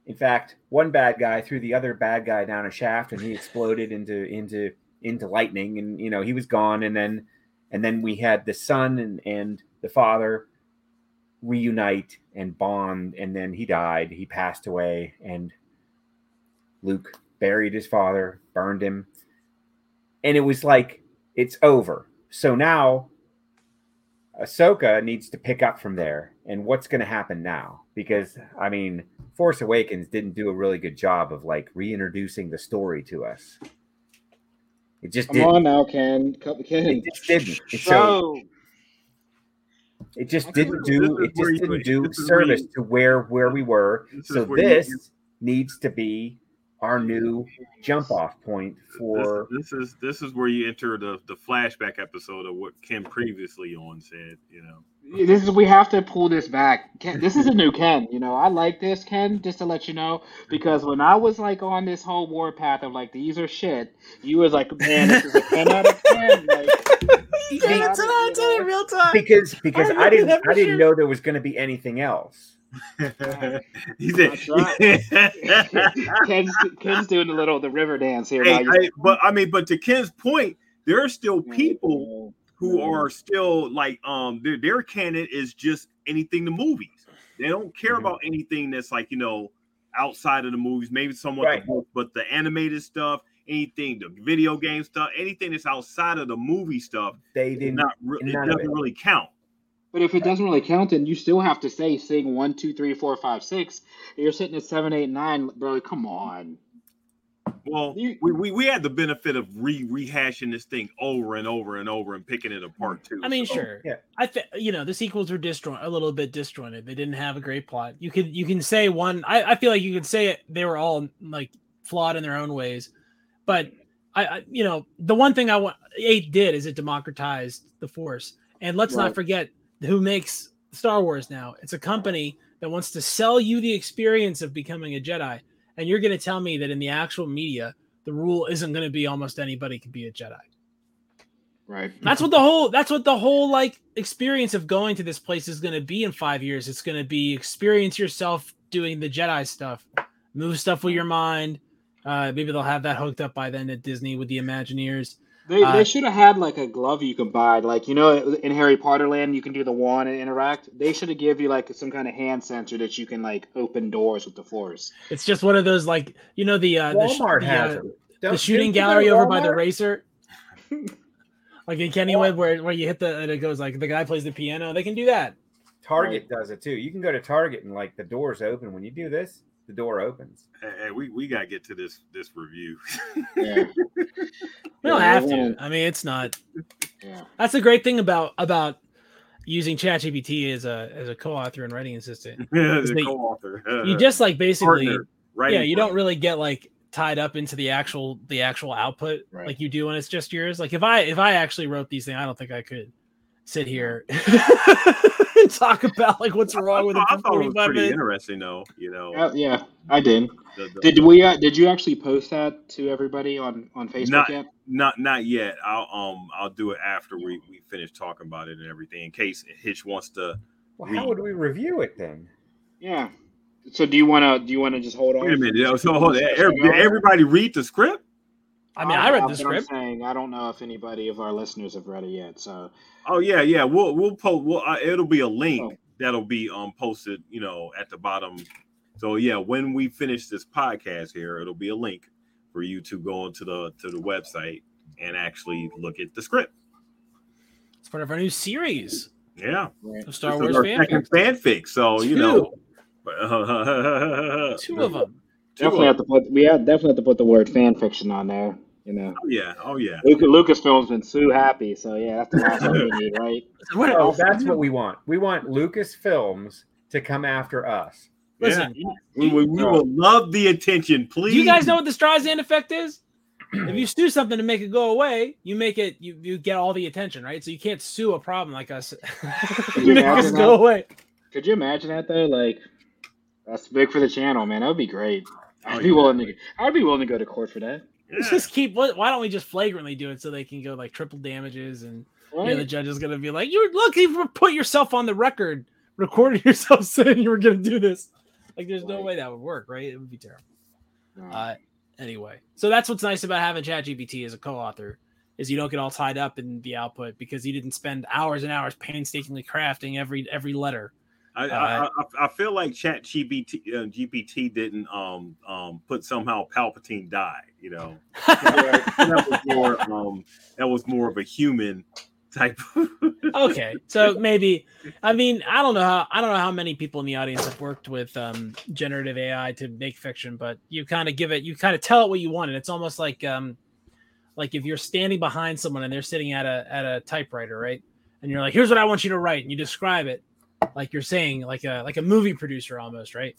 In fact, one bad guy threw the other bad guy down a shaft, and he exploded into into into lightning, and you know he was gone. And then and then we had the son and and the father reunite and bond, and then he died. He passed away, and Luke buried his father, burned him, and it was like it's over. So now Ahsoka needs to pick up from there. And what's going to happen now? Because I mean, Force Awakens didn't do a really good job of like reintroducing the story to us. It just Come didn't. on now, Ken. Come- Ken. It just didn't. So So, it just Okay, didn't do. It just didn't do this service to where where we were. This So where you- this needs to be our new jump off point for this, this is this is where you enter the the flashback episode of what Ken previously on said. You know, this is we have to pull this back. Ken, this is a new Ken. You know, I like this Ken. Just to let you know, because when I was like on this whole war path of like these are shit, you was like, man, this is a ten out of ten. Like, Yeah, it's not in real time. because because I I didn't I didn't know there was going to be anything else. he said. Ken's, Ken's doing a little the river dance here. Hey. I, but I mean, but to Ken's point, there are still people who are still like um their their canon is just anything the movies. They don't care Mm-hmm. about anything that's like you know outside of the movies, maybe somewhat Right. the book, but the animated stuff, anything, the video game stuff, anything that's outside of the movie stuff, They didn't. not re- it doesn't it. really count. But if it doesn't really count, then you still have to say sing one, two, three, four, five, six. You're sitting at seven, eight, nine, bro. Come on. Well, we, we, we had the benefit of re rehashing this thing over and over and over and picking it apart too. I mean, so- sure. Yeah. I think you know the sequels were disjointed, a little bit disjointed. They didn't have a great plot. You could you can say one. I, I feel like you could say it. They were all like flawed in their own ways, but I, I you know the one thing I want eight did is it democratized the Force, and let's Right. not forget who makes Star Wars now. It's a company that wants to sell you the experience of becoming a Jedi, and you're going to tell me that in the actual media the rule isn't going to be almost anybody can be a Jedi. Right. That's what the whole that's what the whole like experience of going to this place is going to be in 5 years. It's going to be experience yourself doing the Jedi stuff. Move stuff with your mind. Uh maybe they'll have that hooked up by then at Disney with the Imagineers. They, Uh, they should have had like a glove you can buy, like you know, in Harry Potter Land, you can do the wand and interact. They should have give you like some kind of hand sensor that you can like open doors with the Force. It's just one of those like you know the uh the, sh- Walmart the, has uh, the shooting didn't you go to gallery over by the racer. like in Kennywood where where you hit the and it goes like the guy plays the piano. They can do that. Target does it too. You can go to Target and like the doors open. When you do this, the door opens. Hey, hey, we, we gotta get to this this review. Yeah. We don't Yeah, have to. I mean, it's not. Yeah. That's the great thing about about using ChatGPT as a as a co-author and writing assistant. is the co-author. You just like basically, Partner, writing yeah. You don't really get like tied up into the actual the actual output Right. like you do when it's just yours. Like if I if I actually wrote these things, I don't think I could sit here and talk about like what's wrong with it I for thought it was pretty minutes. interesting though. You know, Uh, yeah, I did. the- the- Did we? Uh, did you actually post that to everybody on on Facebook not yet? not not yet. I'll um I'll do it after we we finish talking about it and everything. In case Hitch wants to. Well, how would we review it then? Yeah. So do you want to? Do you want to just hold on? Wait a minute. So hold on. Everybody read the script? I mean, I read the but I'm script. saying I don't know if anybody of our listeners have read it yet. So Oh yeah, yeah. We'll we'll post. We'll, uh, it'll be a link Oh. that'll be um posted. You know, at the bottom. So yeah, when we finish this podcast here, it'll be a link for you to go into the to the website and actually look at the script. It's part of our new series Yeah, of Star This Wars fanfic. fanfic. So you Two. know, Two of them. Definitely have to put we have definitely have to put the word fan fiction on there. You know, Oh yeah, oh yeah. Luke, Lucasfilm's been so happy. So yeah, that's the last one we need, right? What oh, oh, that's what we want. We want Lucasfilms to come after us. Listen, yeah. we, we, we will love the attention, please. Do you guys know what the Streisand effect is? if you sue something to make it go away, you make it you, you get all the attention, right? So you can't sue a problem like us. you make us go that? away. Could you imagine that though? Like that's big for the channel, man. That would be great. I'd Oh, be yeah. willing to. I'd be willing to go to court for that. Yeah. Just keep. Why don't we just flagrantly do it so they can go like triple damages and You know, the judge is gonna be like, "You look, you put yourself on the record, recorded yourself saying you were gonna do this." Like, there's no way that would work, right? It would be terrible. Uh, anyway, so that's what's nice about having ChatGPT as a co-author is you don't get all tied up in the output because you didn't spend hours and hours painstakingly crafting every every letter. I, Uh, I, I, feel like Chat GPT, uh, GPT didn't um um put somehow Palpatine died. You know, that was more um that was more of a human type. okay, so maybe I mean I don't know how I don't know how many people in the audience have worked with um, generative AI to make fiction, but you kind of give it, you kind of tell it what you want, and it's almost like um, like if you're standing behind someone and they're sitting at a at a typewriter, right? And you're like, "Here's what I want you to write," and you describe it like you're saying, like a like a movie producer almost, right?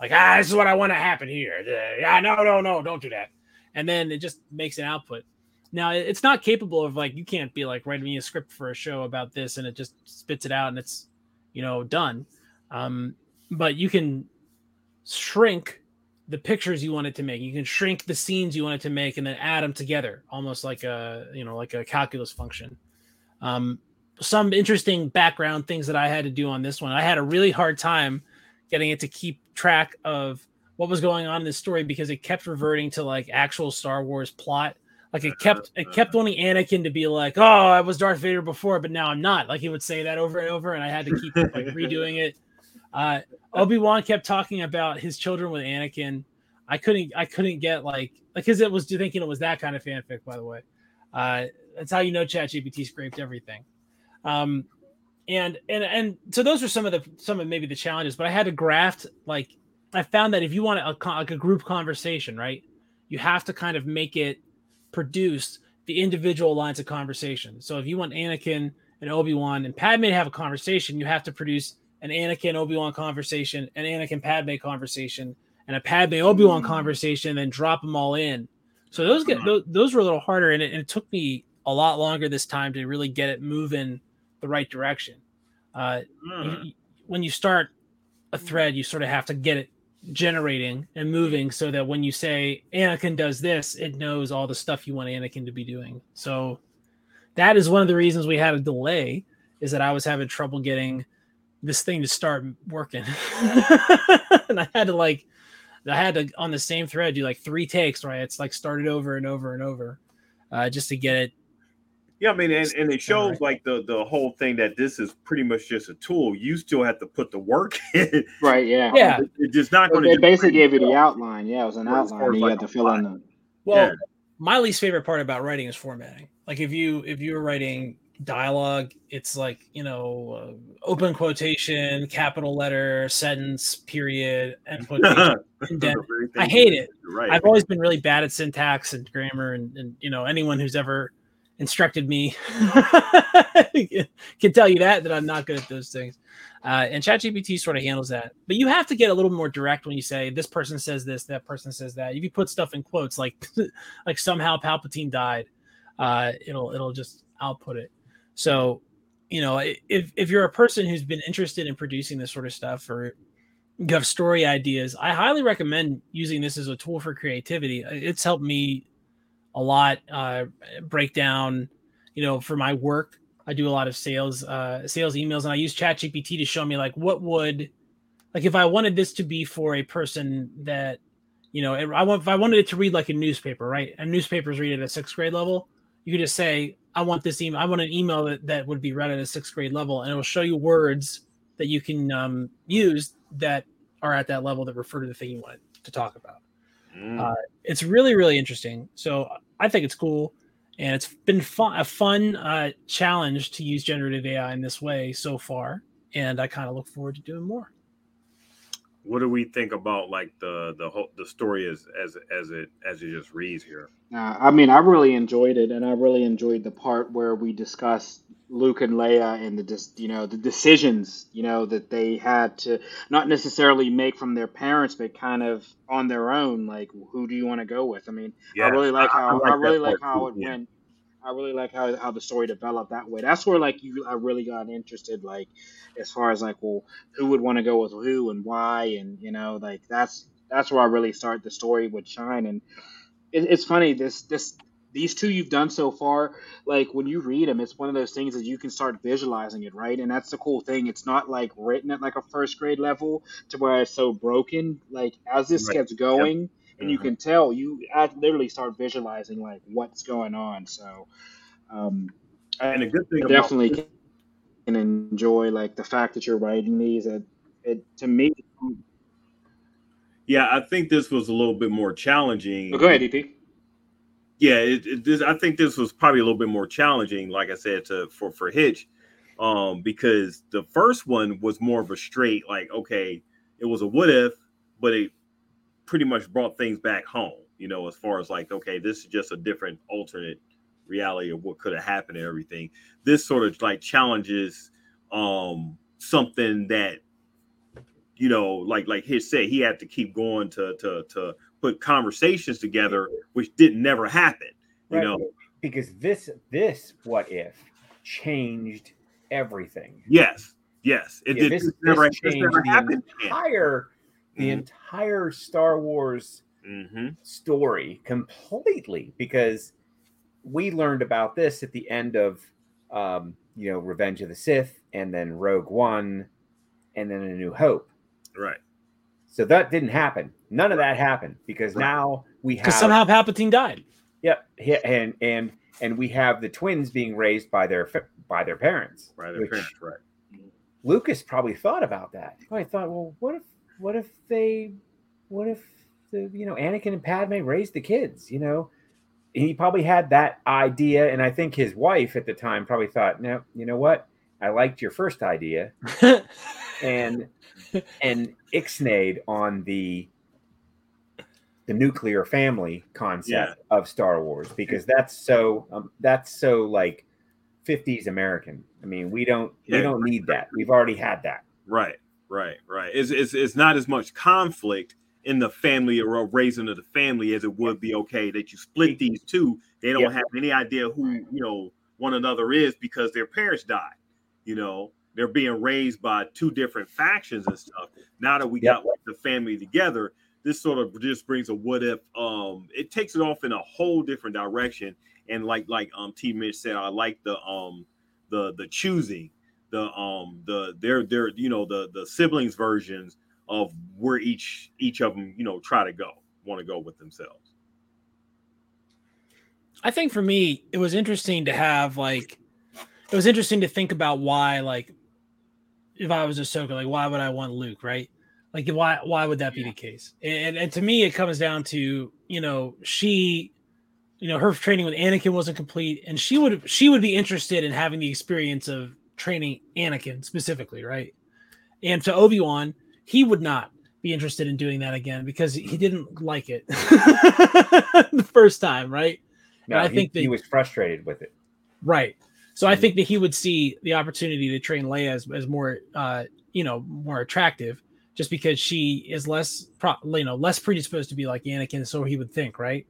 Like, ah, this is what I want to happen here. Yeah, no, no, no, don't do that. And then it just makes an output. Now it's not capable of like you can't be like writing me a script for a show about this and it just spits it out and it's you know done. Um, but you can shrink the pictures you want it to make. You can shrink the scenes you want it to make and then add them together, almost like a you know like a calculus function. Um, some interesting background things that I had to do on this one. I had a really hard time getting it to keep track of what was going on in this story because it kept reverting to like actual Star Wars plot. Like it kept it kept wanting Anakin to be like, "Oh, I was Darth Vader before, but now I'm not." Like he would say that over and over, and I had to keep like redoing it. Uh, Obi Wan kept talking about his children with Anakin. I couldn't I couldn't get like because it was thinking it was that kind of fanfic. By the way, uh, that's how you know ChatGPT scraped everything. Um, and and and so those are some of the some of maybe the challenges. But I had to graft like I found that if you want a like a group conversation, right, you have to kind of make it produce the individual lines of conversation. So if you want Anakin and Obi Wan and Padme to have a conversation, you have to produce an Anakin Obi Wan conversation, an Anakin Padme conversation, and a Padme Obi Wan conversation, and then drop them all in. So those get those, those were a little harder, and it, and it took me a lot longer this time to really get it moving the right direction. Uh, you- when you start a thread, you sort of have to get it generating and moving so that when you say Anakin does this, it knows all the stuff you want Anakin to be doing. So that is one of the reasons we had a delay is that I was having trouble getting this thing to start working. and I had to like I had to on the same thread do like three takes, right? It's like started over and over and over uh, just to get it Yeah, I mean, and, and it shows like the the whole thing that this is pretty much just a tool. You still have to put the work in. Right, yeah. Yeah. It- it's just not going to. they basically gave you the outline. Yeah, it was an As far outline. as You like had to a fill in the. Well, Yeah. my least favorite part about writing is formatting. Like if you if you were writing dialogue, it's like you know uh, open quotation, capital letter, sentence, period, and quotation. indent. The very I hate it. right. I've always been really bad at syntax and grammar, and, and you know anyone who's ever instructed me can tell you that that I'm not good at those things. Uh, and ChatGPT sort of handles that, but you have to get a little more direct when you say this person says this, that person says that. If you put stuff in quotes like like somehow Palpatine died, uh, it'll it'll just output it. So, you know, if if you're a person who's been interested in producing this sort of stuff or you have story ideas, I highly recommend using this as a tool for creativity. It's helped me a lot uh, break down, you know, for my work. I do a lot of sales uh, sales emails, and I use ChatGPT to show me like what would like if I wanted this to be for a person that you know I want if I wanted it to read like a newspaper, right? And newspapers read at a sixth grade level. You could just say, I want this email. I want an email that, that would be read at a sixth grade level, and it will show you words that you can um, use that are at that level that refer to the thing you want to talk about. Mm. Uh, it's really really interesting. So I think it's cool, and it's been fun a fun uh, challenge to use generative AI in this way so far, and I kind of look forward to doing more. What do we think about like the the whole the story as as as it as it just reads here? Uh, I mean, I really enjoyed it, and I really enjoyed the part where we discussed Luke and Leia and the dis- you know the decisions you know that they had to not necessarily make from their parents, but kind of on their own. Like, who do you want to go with? I mean, I really like I- I how like I, really like how it yeah. went. I really like how, how the story developed that way. That's where like you I really got interested, like as far as like, well, who would want to go with who and why, and you know, like that's that's where I really start the story would shine. And it, it's funny this this these two you've done so far, like when you read them, it's one of those things that you can start visualizing it, right? And that's the cool thing. It's not like written at like a first grade level to where it's so broken. Like as this Right. gets going, Yep. And you Mhm. can tell, you I literally start visualizing like what's going on. So, um, And a good thing I about definitely can can enjoy like the fact that you're writing these. It, it to me. Yeah, I think this was a little bit more challenging. Oh, go ahead, EP. Yeah, it, it, this, I think this was probably a little bit more challenging, like I said, to for for Hitch, um, because the first one was more of a straight, like, okay, it was a what if, but it pretty much brought things back home. You know, as far as like, okay, this is just a different alternate reality of what could have happened and everything. This sort of like challenges um something that you know, like like his said, he had to keep going to to to put conversations together, which didn't never happen. You Right, know, because this this what if changed everything. yes, yes, it Yeah, did. this, this never, this never the happened. entire the Mhm. entire Star Wars Mhm. story completely because we learned about this at the end of um, you know Revenge of the Sith and then Rogue One and then A New Hope. Right. So that didn't happen. None of that happened because now we have Because somehow Palpatine died. Yep, yeah, and and and we have the twins being raised by their by their parents. Right, their parents, right. Lucas probably thought about that. Probably thought, well, what if what if they what if the you know Anakin and Padme raised the kids? You know, he probably had that idea, and I think his wife at the time probably thought, no, you know what? I liked your first idea, and and Ixnade on the the nuclear family concept of Star Wars because that's so um, that's so like 50s American. I mean, we don't we don't need that. We've already had that. Right, right, right. It's, it's it's not as much conflict in the family or raising of the family as it would be okay that you split these two. They don't Yeah. have any idea who you know one another is because their parents died. You know, they're being raised by two different factions and stuff. Now that we got like, the family together, this sort of just brings a what if. Um, it takes it off in a whole different direction. And like like um T Mitch said, I like the um the the choosing the um the their their you know the the siblings versions of where each each of them you know try to go want to go with themselves I think for me, it was interesting to have like it was interesting to think about why like if I was a Ahsoka, like why would I want Luke, right? Like why why would that be the case? And and to me, it comes down to you know she, you know her training with Anakin wasn't complete, and she would she would be interested in having the experience of training Anakin specifically, right? And to Obi Wan, he would not be interested in doing that again because he didn't like it the first time, right? No, And I he, think that he was frustrated with it. Right. So Mm-hmm. I think that he would see the opportunity to train Leia as, as more, uh, you know, more attractive, just because she is less, pro- you know, less predisposed to be like Anakin. So he would think, right?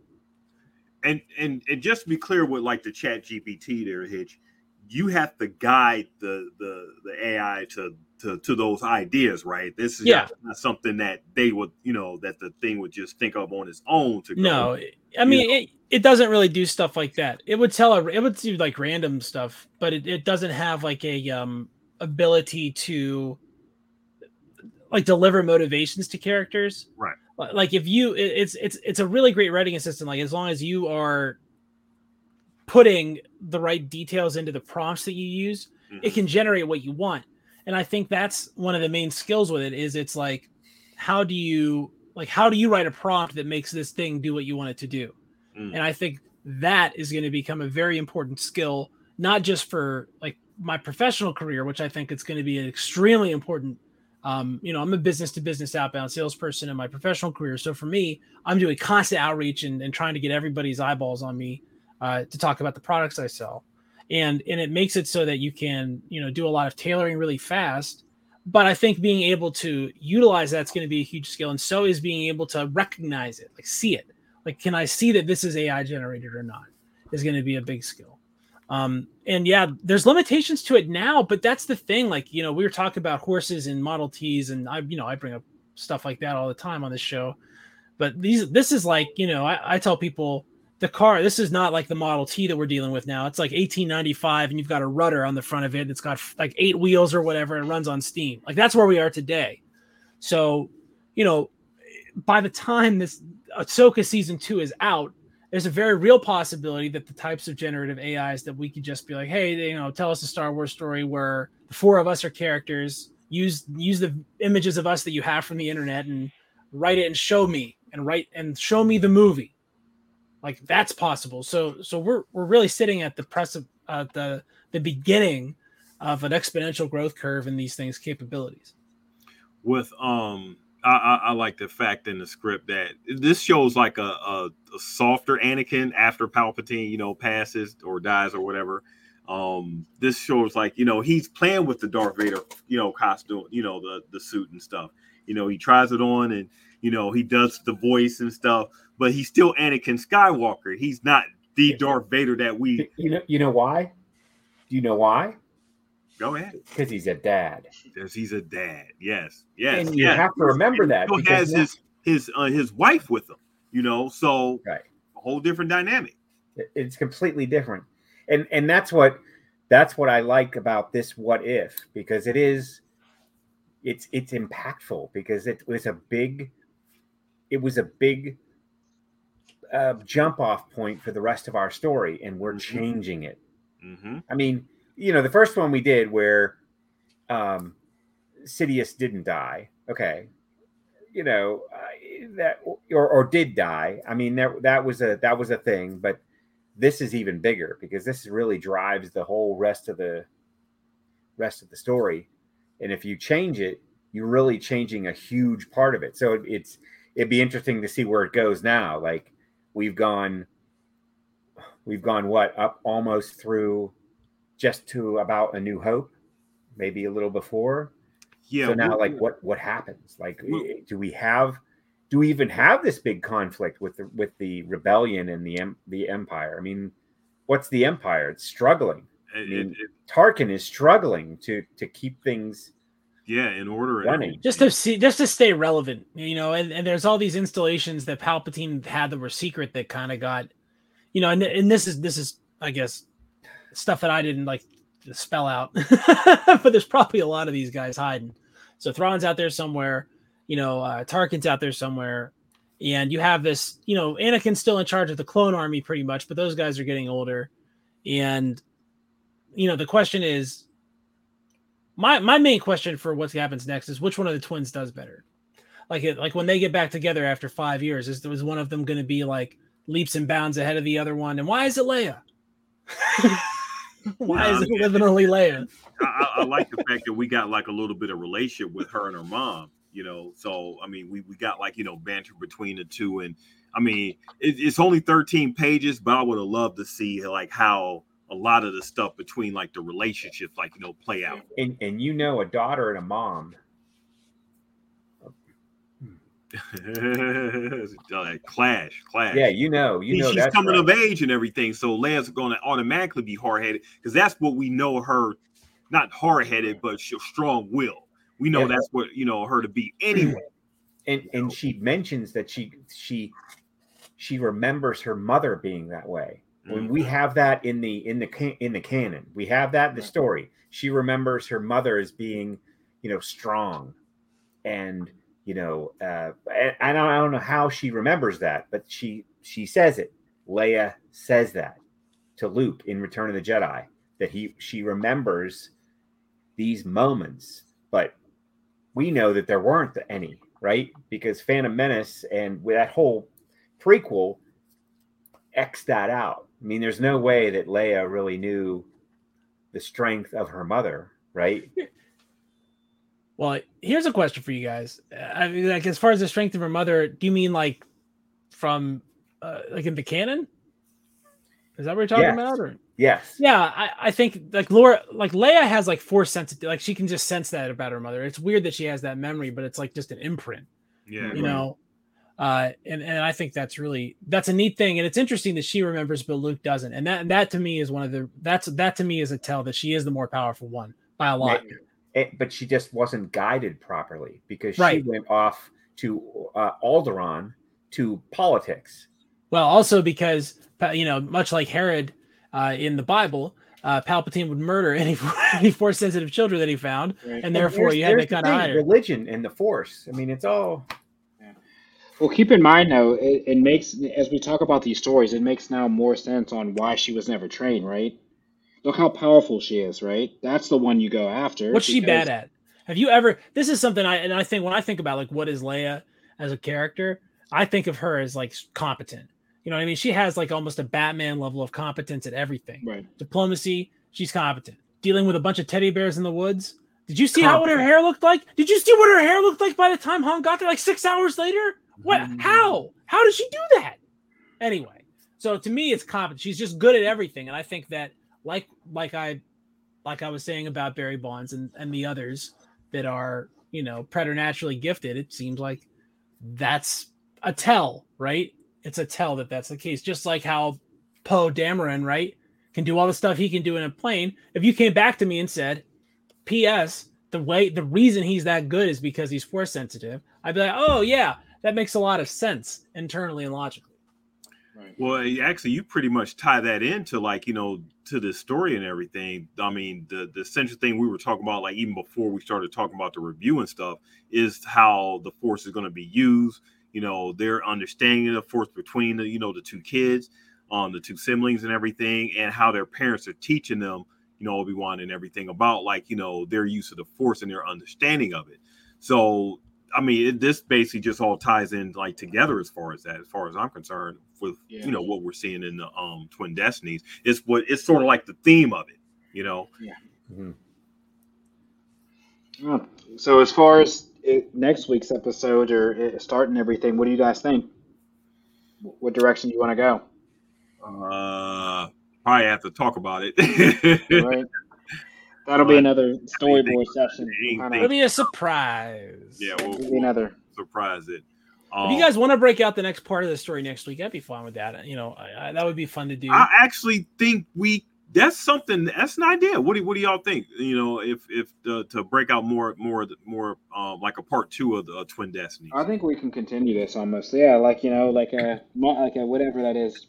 and and and just to be clear with like the chat gpt there hitch you have to guide the the the ai to to, to those ideas right this is Yeah. not something that they would you know that the thing would just think of on its own to go. No, I mean, it, it doesn't really do stuff like that. It would tell a, it would do like random stuff, but it, it doesn't have like a um ability to like deliver motivations to characters. right Like if you, it- it's it's it's a really great writing assistant. Like as long as you are putting the right details into the prompts that you use, it can generate what you want. And I think that's one of the main skills with it is it's like how do you like how do you write a prompt that makes this thing do what you want it to do? Mm. And I think that is going to become a very important skill, not just for like my professional career, which I think it's going to be an extremely important. Um, you know, I'm a business to business outbound salesperson in my professional career. So for me, I'm doing constant outreach and, and trying to get everybody's eyeballs on me uh, to talk about the products I sell. And and it makes it so that you can, you know, do a lot of tailoring really fast. But I think being able to utilize that's going to be a huge skill. And so is being able to recognize it, like see it. Like, can I see that this is AI generated or not? Is going to be a big skill. Um, and yeah, there's limitations to it now, but that's the thing. Like, you know, we were talking about horses and Model Ts, and I, you know, I bring up stuff like that all the time on this show. But these, this is like, you know, I, I tell people, the car this is not like the model t that we're dealing with now. It's like 1895 and you've got a rudder on the front of it that's got like eight wheels or whatever and runs on steam. Like that's where we are today. So you know by the time this ahsoka season two is out there's a very real possibility that the types of generative ais that we could just be like hey you know tell us a star wars story where the four of us are characters. Use use the images of us that you have from the internet and write it and show me and write and show me the movie like that's possible so so we're we're really sitting at the press of uh, the the beginning of an exponential growth curve in these things capabilities with um I, I, I like the fact in the script that this shows like a, a, a softer Anakin after Palpatine, you know, passes or dies or whatever. Um, this shows like you know he's playing with the Darth Vader, you know, costume, you know, the the suit and stuff. You know, he tries it on and you know he does the voice and stuff, but he's still Anakin Skywalker. He's not the Darth Vader that we. You know, you know why? Do you know why? Go ahead. Because he's a dad. Because he's a dad. Yes. Yes. And you yes. have to remember that. He has his his uh, his wife with him. You know, so right. a whole different dynamic. It's completely different, and and that's what that's what I like about this what if because it is it's it's impactful because it was a big it was a big uh, jump off point for the rest of our story and we're mm-hmm. changing it. Mm-hmm. i mean you know the first one we did where um sidious didn't die okay? You know uh, that or, or did die. I mean that that was a that was a thing but this is even bigger because this really drives the whole rest of the rest of the story. And if you change it you're really changing a huge part of it. So it's it'd be interesting to see where it goes now. Like we've gone we've gone what up almost through just to about a new hope maybe a little before. Yeah so now like what what happens? Like eh, do we have do we even have this big conflict with the with the rebellion and the the empire? I mean what's the empire? It's struggling. I mean it, it, tarkin is struggling to to keep things yeah in order running. just to see just to stay relevant you know and, and there's all these installations that palpatine had that were secret that kind of got you know and, and this is this is i guess stuff that i didn't like spell out. But there's probably a lot of these guys hiding. So thrawn's out there somewhere you know uh, tarkin's out there somewhere and you have this you know anakin's still in charge of the clone army pretty much but those guys are getting older. And you know the question is my my main question for what happens next is which one of the twins does better? Like it like when they get back together after five years is was one of them going to be like leaps and bounds ahead of the other one? And why is it leia? Why is it literally leia? I, I, like the fact that we got like a little bit of relationship with her and her mom you know? So i mean we, we got like you know banter between the two. And i mean it, it's only 13 pages but i would have loved to see like how a lot of the stuff between like the relationships like you know play out and and you know a daughter and a mom clash clash yeah you know you know she's coming right. of age and everything so leia's going to automatically be hard-headed because that's what we know her not hard-headed but she's strong will we know yeah. that's what you know her to be anyway and and know? she mentions that she she she remembers her mother being that way when we have that in the in the in the canon we have that in the story. She remembers her mother as being you know strong and you know uh I, don't, I don't know how she remembers that but she she says it. Leia says that to luke in return of the jedi that he she remembers these moments but we know that there weren't any right? Because phantom menace and with that whole prequel x that out I mean, there's no way that Leia really knew the strength of her mother, right? Well, here's a question for you guys. I mean, like as far as the strength of her mother, do you mean like from uh, like in the canon? Is that what you're talking yes. about? Or yes, yeah, I, I think like Laura, like Leia has like force sensitive, like she can just sense that about her mother. It's weird that she has that memory, but it's like just an imprint. Yeah, you right. know. Uh, and and I think that's really that's a neat thing, and it's interesting that she remembers, but Luke doesn't, and that that to me is one of the that's that to me is a tell that she is the more powerful one by a lot. It, but she just wasn't guided properly because right. she went off to uh, Alderaan to politics. Well, also because you know, much like Herod uh, in the Bible, uh, Palpatine would murder any any force sensitive children that he found, Right. and therefore There's- you had to kind of thing, hide her. religion and the force. I mean, it's all Well, keep in mind though, it, it makes as we talk about these stories, it makes now more sense on why she was never trained, right? Look how powerful she is, right? That's the one you go after. What's she bad at? Have you ever? This is something I and I think when I think about like what is Leia as a character, I think of her as like competent. You know what I mean? She has like almost a Batman level of competence at everything. Right. Diplomacy, she's competent. Dealing with a bunch of teddy bears in the woods. Did you see how what her hair looked like? Did you see what her hair looked like by the time Han got there? Like six hours later? What? Mm. How? How does she do that? Anyway, so to me, it's competent. She's just good at everything, and I think that, like, like I, like I was saying about Barry Bonds and and the others that are, you know, preternaturally gifted. It seems like that's a tell, right? It's a tell that that's the case. Just like how Poe Dameron, right, can do all the stuff he can do in a plane. If you came back to me and said, "P.S. The way the reason he's that good is because he's force sensitive," I'd be like, "Oh yeah, that makes a lot of sense internally and logically." Right. Well, actually, you pretty much tie that into like you know to the story and everything. I mean, the the essential thing we were talking about, like even before we started talking about the review and stuff, is how the force is going to be used. You know, their understanding of the force between the you know the two kids, um, the two siblings and everything, and how their parents are teaching them, you know, Obi Wan and everything about like you know their use of the force and their understanding of it. So I mean, it, this basically just all ties in like together as far as that, as far as I'm concerned, with Yeah. you know what we're seeing in the um Twin Destinies. It's what it's sort of like the theme of it, you know. Yeah. Oh, So as far as it, next week's episode or it starting everything, what do you guys think? What direction do you want to go? Uh, probably have to talk about it. Right. That'll be another storyboard session. It'll be a surprise. yeah, we'll, It'll be we'll another. surprise it. If Um, you guys want to break out the next part of the story next week, I'd be fine with that. You know, I, I, that would be fun to do. I actually think we that's something that's an idea. What do what do y'all think? You know, if if uh, to break out more more more um, like a part two of the uh, Twin Destiny. I think we can continue this almost. Yeah, like you know, like a mo- like a whatever that is,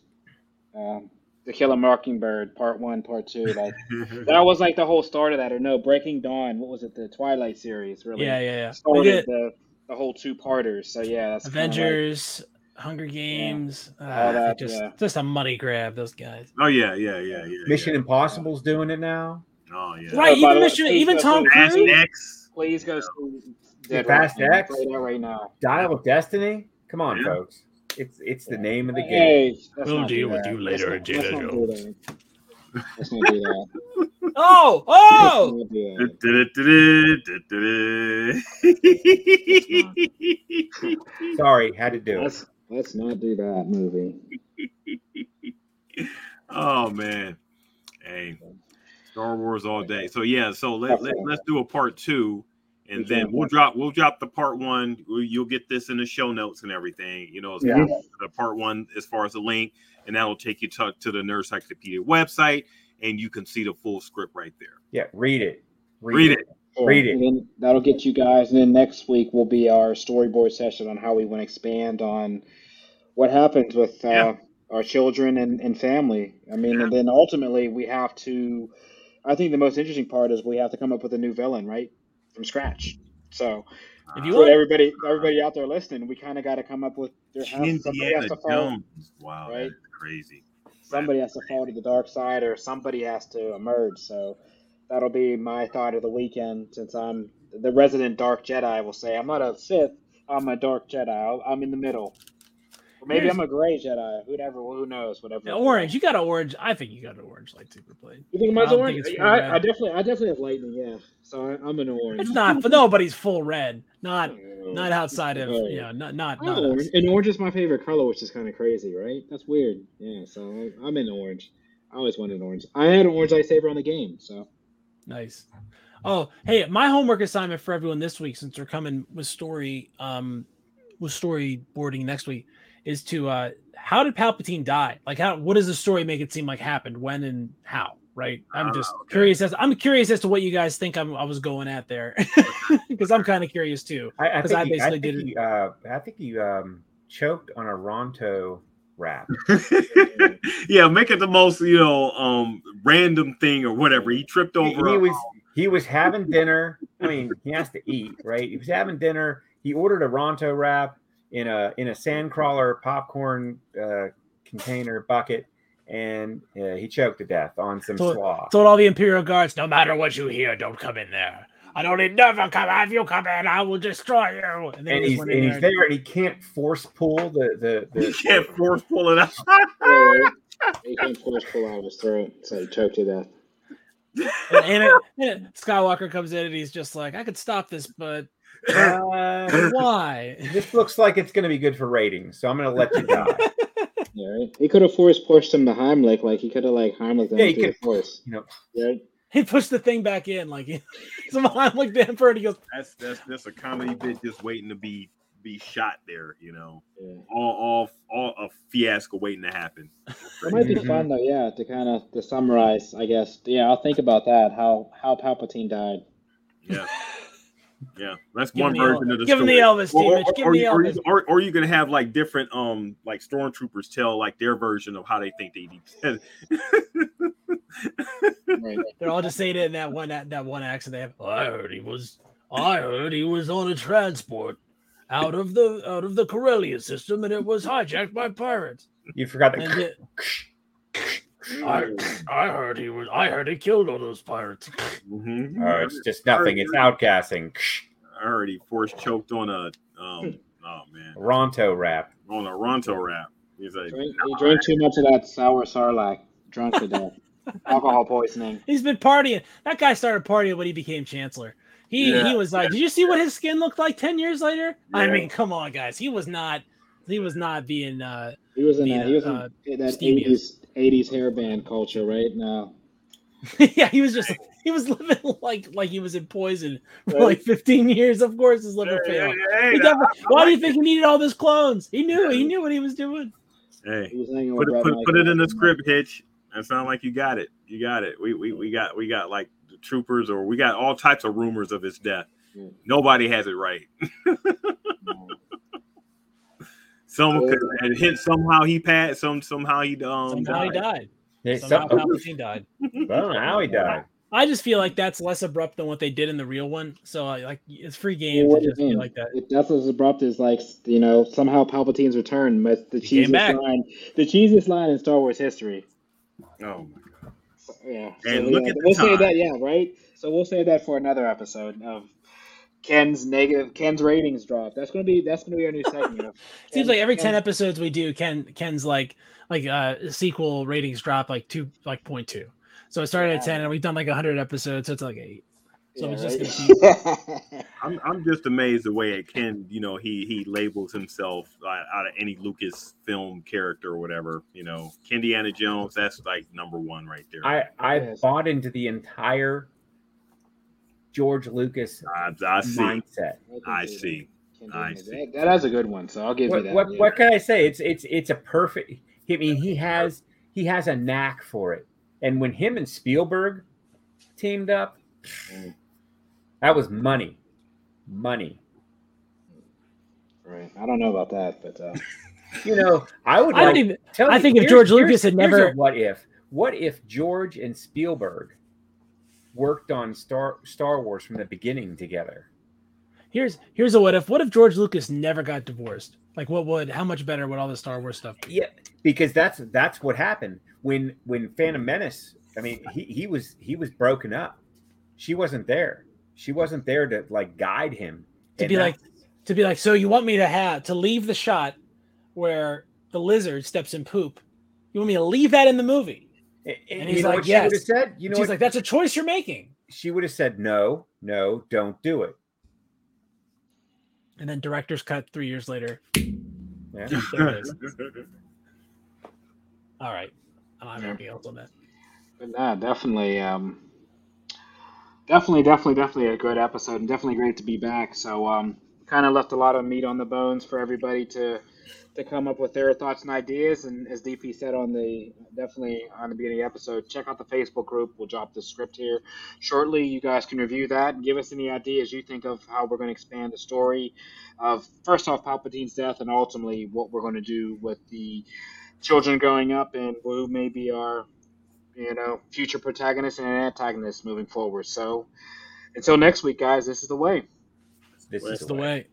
um, the Killer Mockingbird Part One, Part Two. Like that was like the whole start of that. Or no, Breaking Dawn. What was it? The Twilight series. Really. Yeah, yeah, yeah. Started did- the the whole two parters. So yeah, that's kinda like- Avengers, Hunger Games, All ah, that, just yeah. just a money grab. Those guys. oh yeah, yeah, yeah, yeah. Mission Impossible's doing it now. Oh yeah. Right, Oh, even the way, Mission, even go Tom see Fast Cruise. X. Please go see Dead Fast Reckoning. X? tell that right now. Dial of Destiny. Come on, Yeah. folks. It's it's the name of the game. Hey, We'll deal with that. you Let's later, not- Jada let's not do that. Oh, oh! Let's not do that. Oh, oh! Let's not do that. Sorry, had to do it. Let's let's not do that movie. oh man, hey, Star Wars all day. So yeah, so let, let let's do a part two, and then we'll drop we'll drop the part one. You'll get this in the show notes and everything. You know, as Yeah. far the part one as far as the link, and that'll take you to, to the Nerdcyclopedia website, and you can see the full script right there. Yeah, read it. Read it. Sure. Read it. And then that'll get you guys. And then next week will be our storyboard session on how we want to expand on what happens with uh, Yeah. our children and, and family. I mean, and then ultimately we have to. I think the most interesting part is we have to come up with a new villain, right, from scratch. So If you for want, everybody, everybody out there listening, we kind of got to come up with. There has, somebody has to fall. Jones. Wow, right? that's crazy. somebody has to fall to the dark side or somebody has to emerge. So that'll be my thought of the weekend since I'm the resident dark Jedi. I will say I'm not a Sith. I'm a dark Jedi. I'm in the middle. Maybe Here's- I'm a gray Jedi. Whatever. Who knows? Whatever. Yeah, orange. You got an orange. I think you got an orange lightsaber blade. You think mine's orange? think I. I definitely, I definitely have lightning. Yeah. So I, I'm an orange. It's not, but nobody's full red. Not, not outside of, Oh. you know, not, not, not orange. And orange is my favorite color, which is kind of crazy, right? That's weird. Yeah. So I- I'm in orange. I always wanted orange. I had an orange lightsaber on the game. So. Nice. Oh, hey, my homework assignment for everyone this week, since we're coming with story, um, with storyboarding next week, is to uh, how did Palpatine die? Like, how? What does the story make it seem like happened? When and how? Right. I'm just Ah, okay. curious as I'm curious as to what you guys think I'm, I was going at there, because I'm kind of curious too. I, I 'Cause think, I he, I think did it- he, uh, I think he um, choked on a Ronto wrap. yeah, make it the most you know um random thing or whatever. He tripped He, over. he a- was he was having dinner. I mean, he has to eat, right? He was having dinner. He ordered a Ronto wrap in a in a sandcrawler popcorn uh, container bucket, and uh, he choked to death on some Told, slaw. told all the Imperial guards, no matter what you hear, don't come in there. I don't need never come. If you come in, I will destroy you. And, then and he's and in he's there there, and he can't force pull the the, the he can't force pull it out. Yeah. He can't force pull out of his throat, so he choked to death. and, and it- and Skywalker comes in and he's just like, I could stop this, but uh, why? This looks like it's going to be good for ratings, so I'm going to let you die. Yeah, right? He could have force pushed him to Heimlich, like he could have like Heimlich him Yeah, he the could- force. You know, Right? He pushed the thing back in, like somehow I'm like the Emperor, and he goes, That's that's that's a comedy bit just waiting to be be shot there. You know, Yeah. all all all a fiasco waiting to happen. It might be fun though, yeah, to kind of to summarize, I guess. Yeah, I'll think about that. How how Palpatine died. Yeah. Yeah, that's Give one him the version of the give him story. the Elvis, or, Steve or, give or, him the you- or, Elvis. you- or, or you can have like different um like stormtroopers tell like their version of how they think they need. They're all just saying it in that one that, that one accent they have. I heard he was, I heard he was on a transport out of the out of the Corellia system, and it was hijacked by pirates. you forgot And the. It, I, I heard he was. I heard he killed all those pirates. Mhm. Oh, it's just nothing. It's outgassing. I heard he force choked on a um oh man Ronto wrap. on a Ronto wrap. He's like, Drink, he drank too much of that sour sarlacc, drunk to death. Alcohol poisoning. He's been partying. That guy started partying when he became chancellor. He Yeah. he was like, did you see what his skin looked like ten years later? I mean, come on, guys. He was not. He was not being. uh He was in being, that. He was in uh, that eighties eighties hairband culture, right? Now, yeah, he was just. He was living like like he was in poison for like 15 years. Of course, his liver Hey, failed. hey, hey, definitely- I- I why do you like think he needed all those clones? He knew. He knew what he was doing. hey, he was hanging put with it, put, put it in the script, Hitch. That sound like you got it. You got it. We we, we got we got like the troopers or we got all types of rumors of his death. Yeah. Nobody has it right. Some Yeah. and hint somehow he passed. Some somehow he um Somehow he died. died. Hey, Somehow some- Palpatine died. I don't know how he died. I just feel like that's less abrupt than what they did in the real one. So like it's free Well, game what to just be mean? like that. It, that's as abrupt as like you know somehow Palpatine's return, but the He came cheesiest line, the cheesiest line in Star Wars history. Oh Yeah, And so, look yeah, at the we'll say that. Yeah, right. So we'll say that for another episode of Ken's negative. Ken's ratings drop. That's gonna be that's gonna be our new segment. Of Seems like every Ken- 10 episodes we do, Ken Ken's like like uh sequel ratings drop like two like point two. So it started at 10 and we've done like 100 episodes, so it's like eight. So Yeah, it's just right? gonna keep I'm I'm just amazed the way it can, you know, he he labels himself uh, out of any Lucas film character or whatever. You know, Indiana Jones, that's like number one right there. I I bought into the entire George Lucas I, I see. mindset. I see. I Jeong, see. That, that is a good one. So I'll give you that. what, yeah. what can I say? It's it's it's a perfect. I mean, he has he has a knack for it. And when him and Spielberg teamed up, that was money, money. Right. I don't know about that, but uh, You know, I would I don't like. even tell I me- think if George Lucas had never what if? What if George and Spielberg worked on Star Star Wars from the beginning together? here's here's a what if. What if George Lucas never got divorced? Like what would how much better would all the Star Wars stuff be? Yeah, because that's that's what happened when when Phantom Menace. I mean, he he was he was broken up. She wasn't there. She wasn't there to like guide him. To be like to be like, so you want me to have to leave the shot where the lizard steps in poop. You want me to leave that in the movie? And, And you he's know like, what she yes. said. You know She's what like, that's a choice you're making. she would have said. No, no, don't do it. And then director's cut three years later. Yeah. There it is. All right. I'm not have anything else on that. but nah, definitely, um, definitely, definitely, definitely a good episode, and definitely great to be back. So, um, kind of left a lot of meat on the bones for everybody to to come up with their thoughts and ideas. And as DP said on the definitely on the beginning of the episode, check out the Facebook group. We'll drop the script here shortly. You guys can review that and give us any ideas you think of how we're going to expand the story of first off Palpatine's death, and ultimately what we're going to do with the children growing up and who may be our, you know, future protagonists and antagonists moving forward. So until next week, guys, this is the way. This is the way.